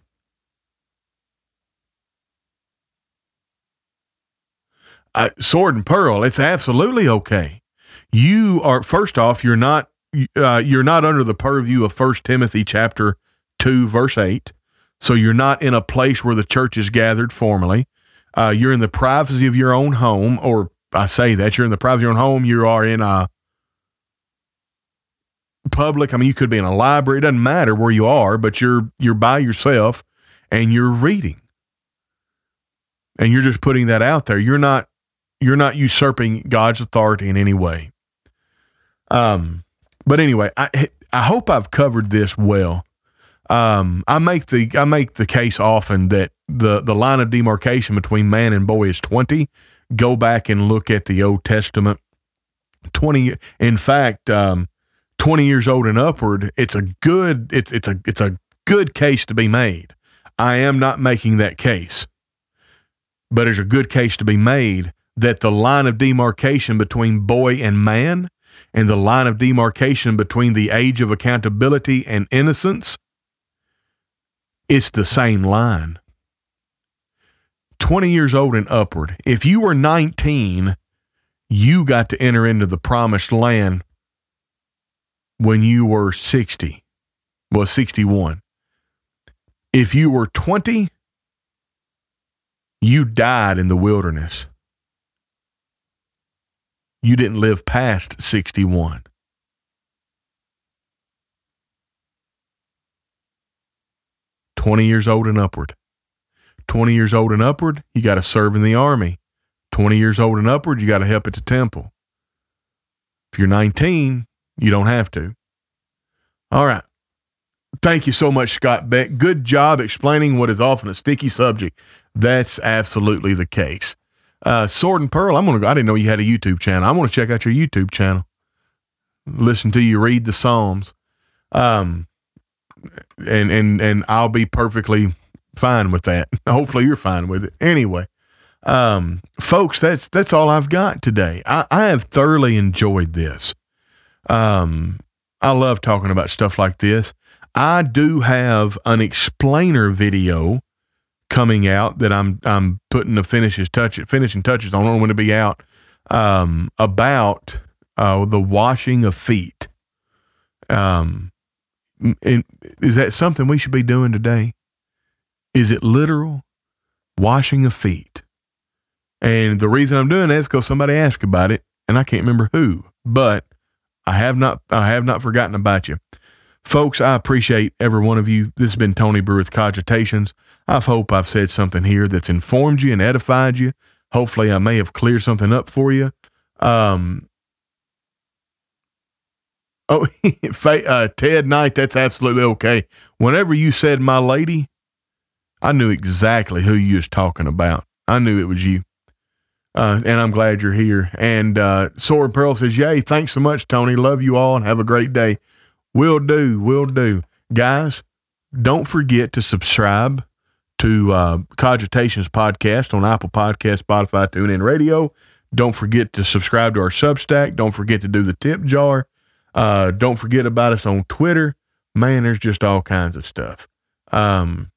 Uh, sword and pearl, it's absolutely okay. You are first off, you're not uh, you're not under the purview of First Timothy chapter 2, verse 8. So you're not in a place where the church is gathered formally. Uh, you're in the privacy of your own home, or I say that you're in the privacy of your own home. You are in a public. I mean, you could be in a library. It doesn't matter where you are, but you're you're by yourself and you're reading, and you're just putting that out there. You're not you're not usurping God's authority in any way. Um, but anyway, I I hope I've covered this well. Um, I make the I make the case often that the the line of demarcation between man and boy is twenty. Go back and look at the Old Testament. Twenty, in fact, um, twenty years old and upward. It's a good it's it's a it's a good case to be made. I am not making that case, but it's a good case to be made that the line of demarcation between boy and man and the line of demarcation between the age of accountability and innocence it's the same line. 20 years old and upward. If you were 19, you got to enter into the promised land when you were 60, well, 61. If you were 20, you died in the wilderness. You didn't live past 61. 20 years old and upward. 20 years old and upward, you got to serve in the army. 20 years old and upward, you got to help at the temple. If you're 19, you don't have to. All right. Thank you so much, Scott Beck. Good job explaining what is often a sticky subject. That's absolutely the case. Uh, Sword and Pearl, I'm gonna go. I didn't know you had a YouTube channel. I'm gonna check out your YouTube channel. Listen to you read the Psalms. Um, and and and I'll be perfectly fine with that. Hopefully, you're fine with it. Anyway, um, folks, that's that's all I've got today. I, I have thoroughly enjoyed this. Um, I love talking about stuff like this. I do have an explainer video coming out that I'm I'm putting the finishes touch finishing touches on when to be out um, about uh, the washing of feet. Um, and is that something we should be doing today? Is it literal? Washing of feet. And the reason I'm doing that is because somebody asked about it, and I can't remember who, but I have not I have not forgotten about you. Folks, I appreciate every one of you. This has been Tony Brewer with Cogitations. I hope I've said something here that's informed you and edified you. Hopefully, I may have cleared something up for you. Um, Oh, uh, Ted Knight, that's absolutely okay. Whenever you said my lady, I knew exactly who you was talking about. I knew it was you. Uh, and I'm glad you're here. And uh, Sword Pearl says, Yay, thanks so much, Tony. Love you all and have a great day. Will do, will do. Guys, don't forget to subscribe to uh, Cogitations Podcast on Apple Podcast, Spotify, TuneIn Radio. Don't forget to subscribe to our Substack. Don't forget to do the tip jar. Uh, don't forget about us on Twitter. Man, there's just all kinds of stuff. Um,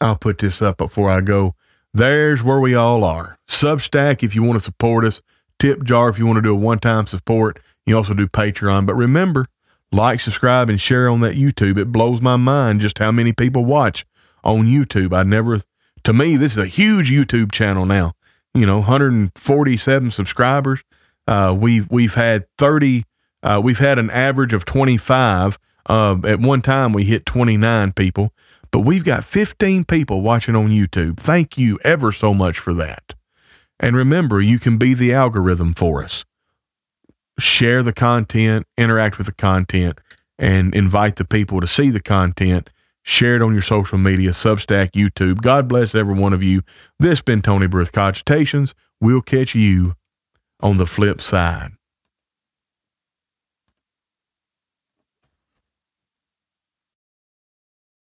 I'll put this up before I go. There's where we all are. Substack if you want to support us. Tip jar if you want to do a one time support. You also do Patreon. But remember, like, subscribe, and share on that YouTube. It blows my mind just how many people watch on YouTube. I never, to me, this is a huge YouTube channel now. you know 147 subscribers. Uh, we've we've had 30. Uh, we've had an average of 25. Uh, at one time, we hit 29 people, but we've got 15 people watching on YouTube. Thank you ever so much for that. And remember, you can be the algorithm for us. Share the content, interact with the content, and invite the people to see the content. Share it on your social media, Substack, YouTube. God bless every one of you. This has been Tony Birth Cogitations. We'll catch you on the flip side.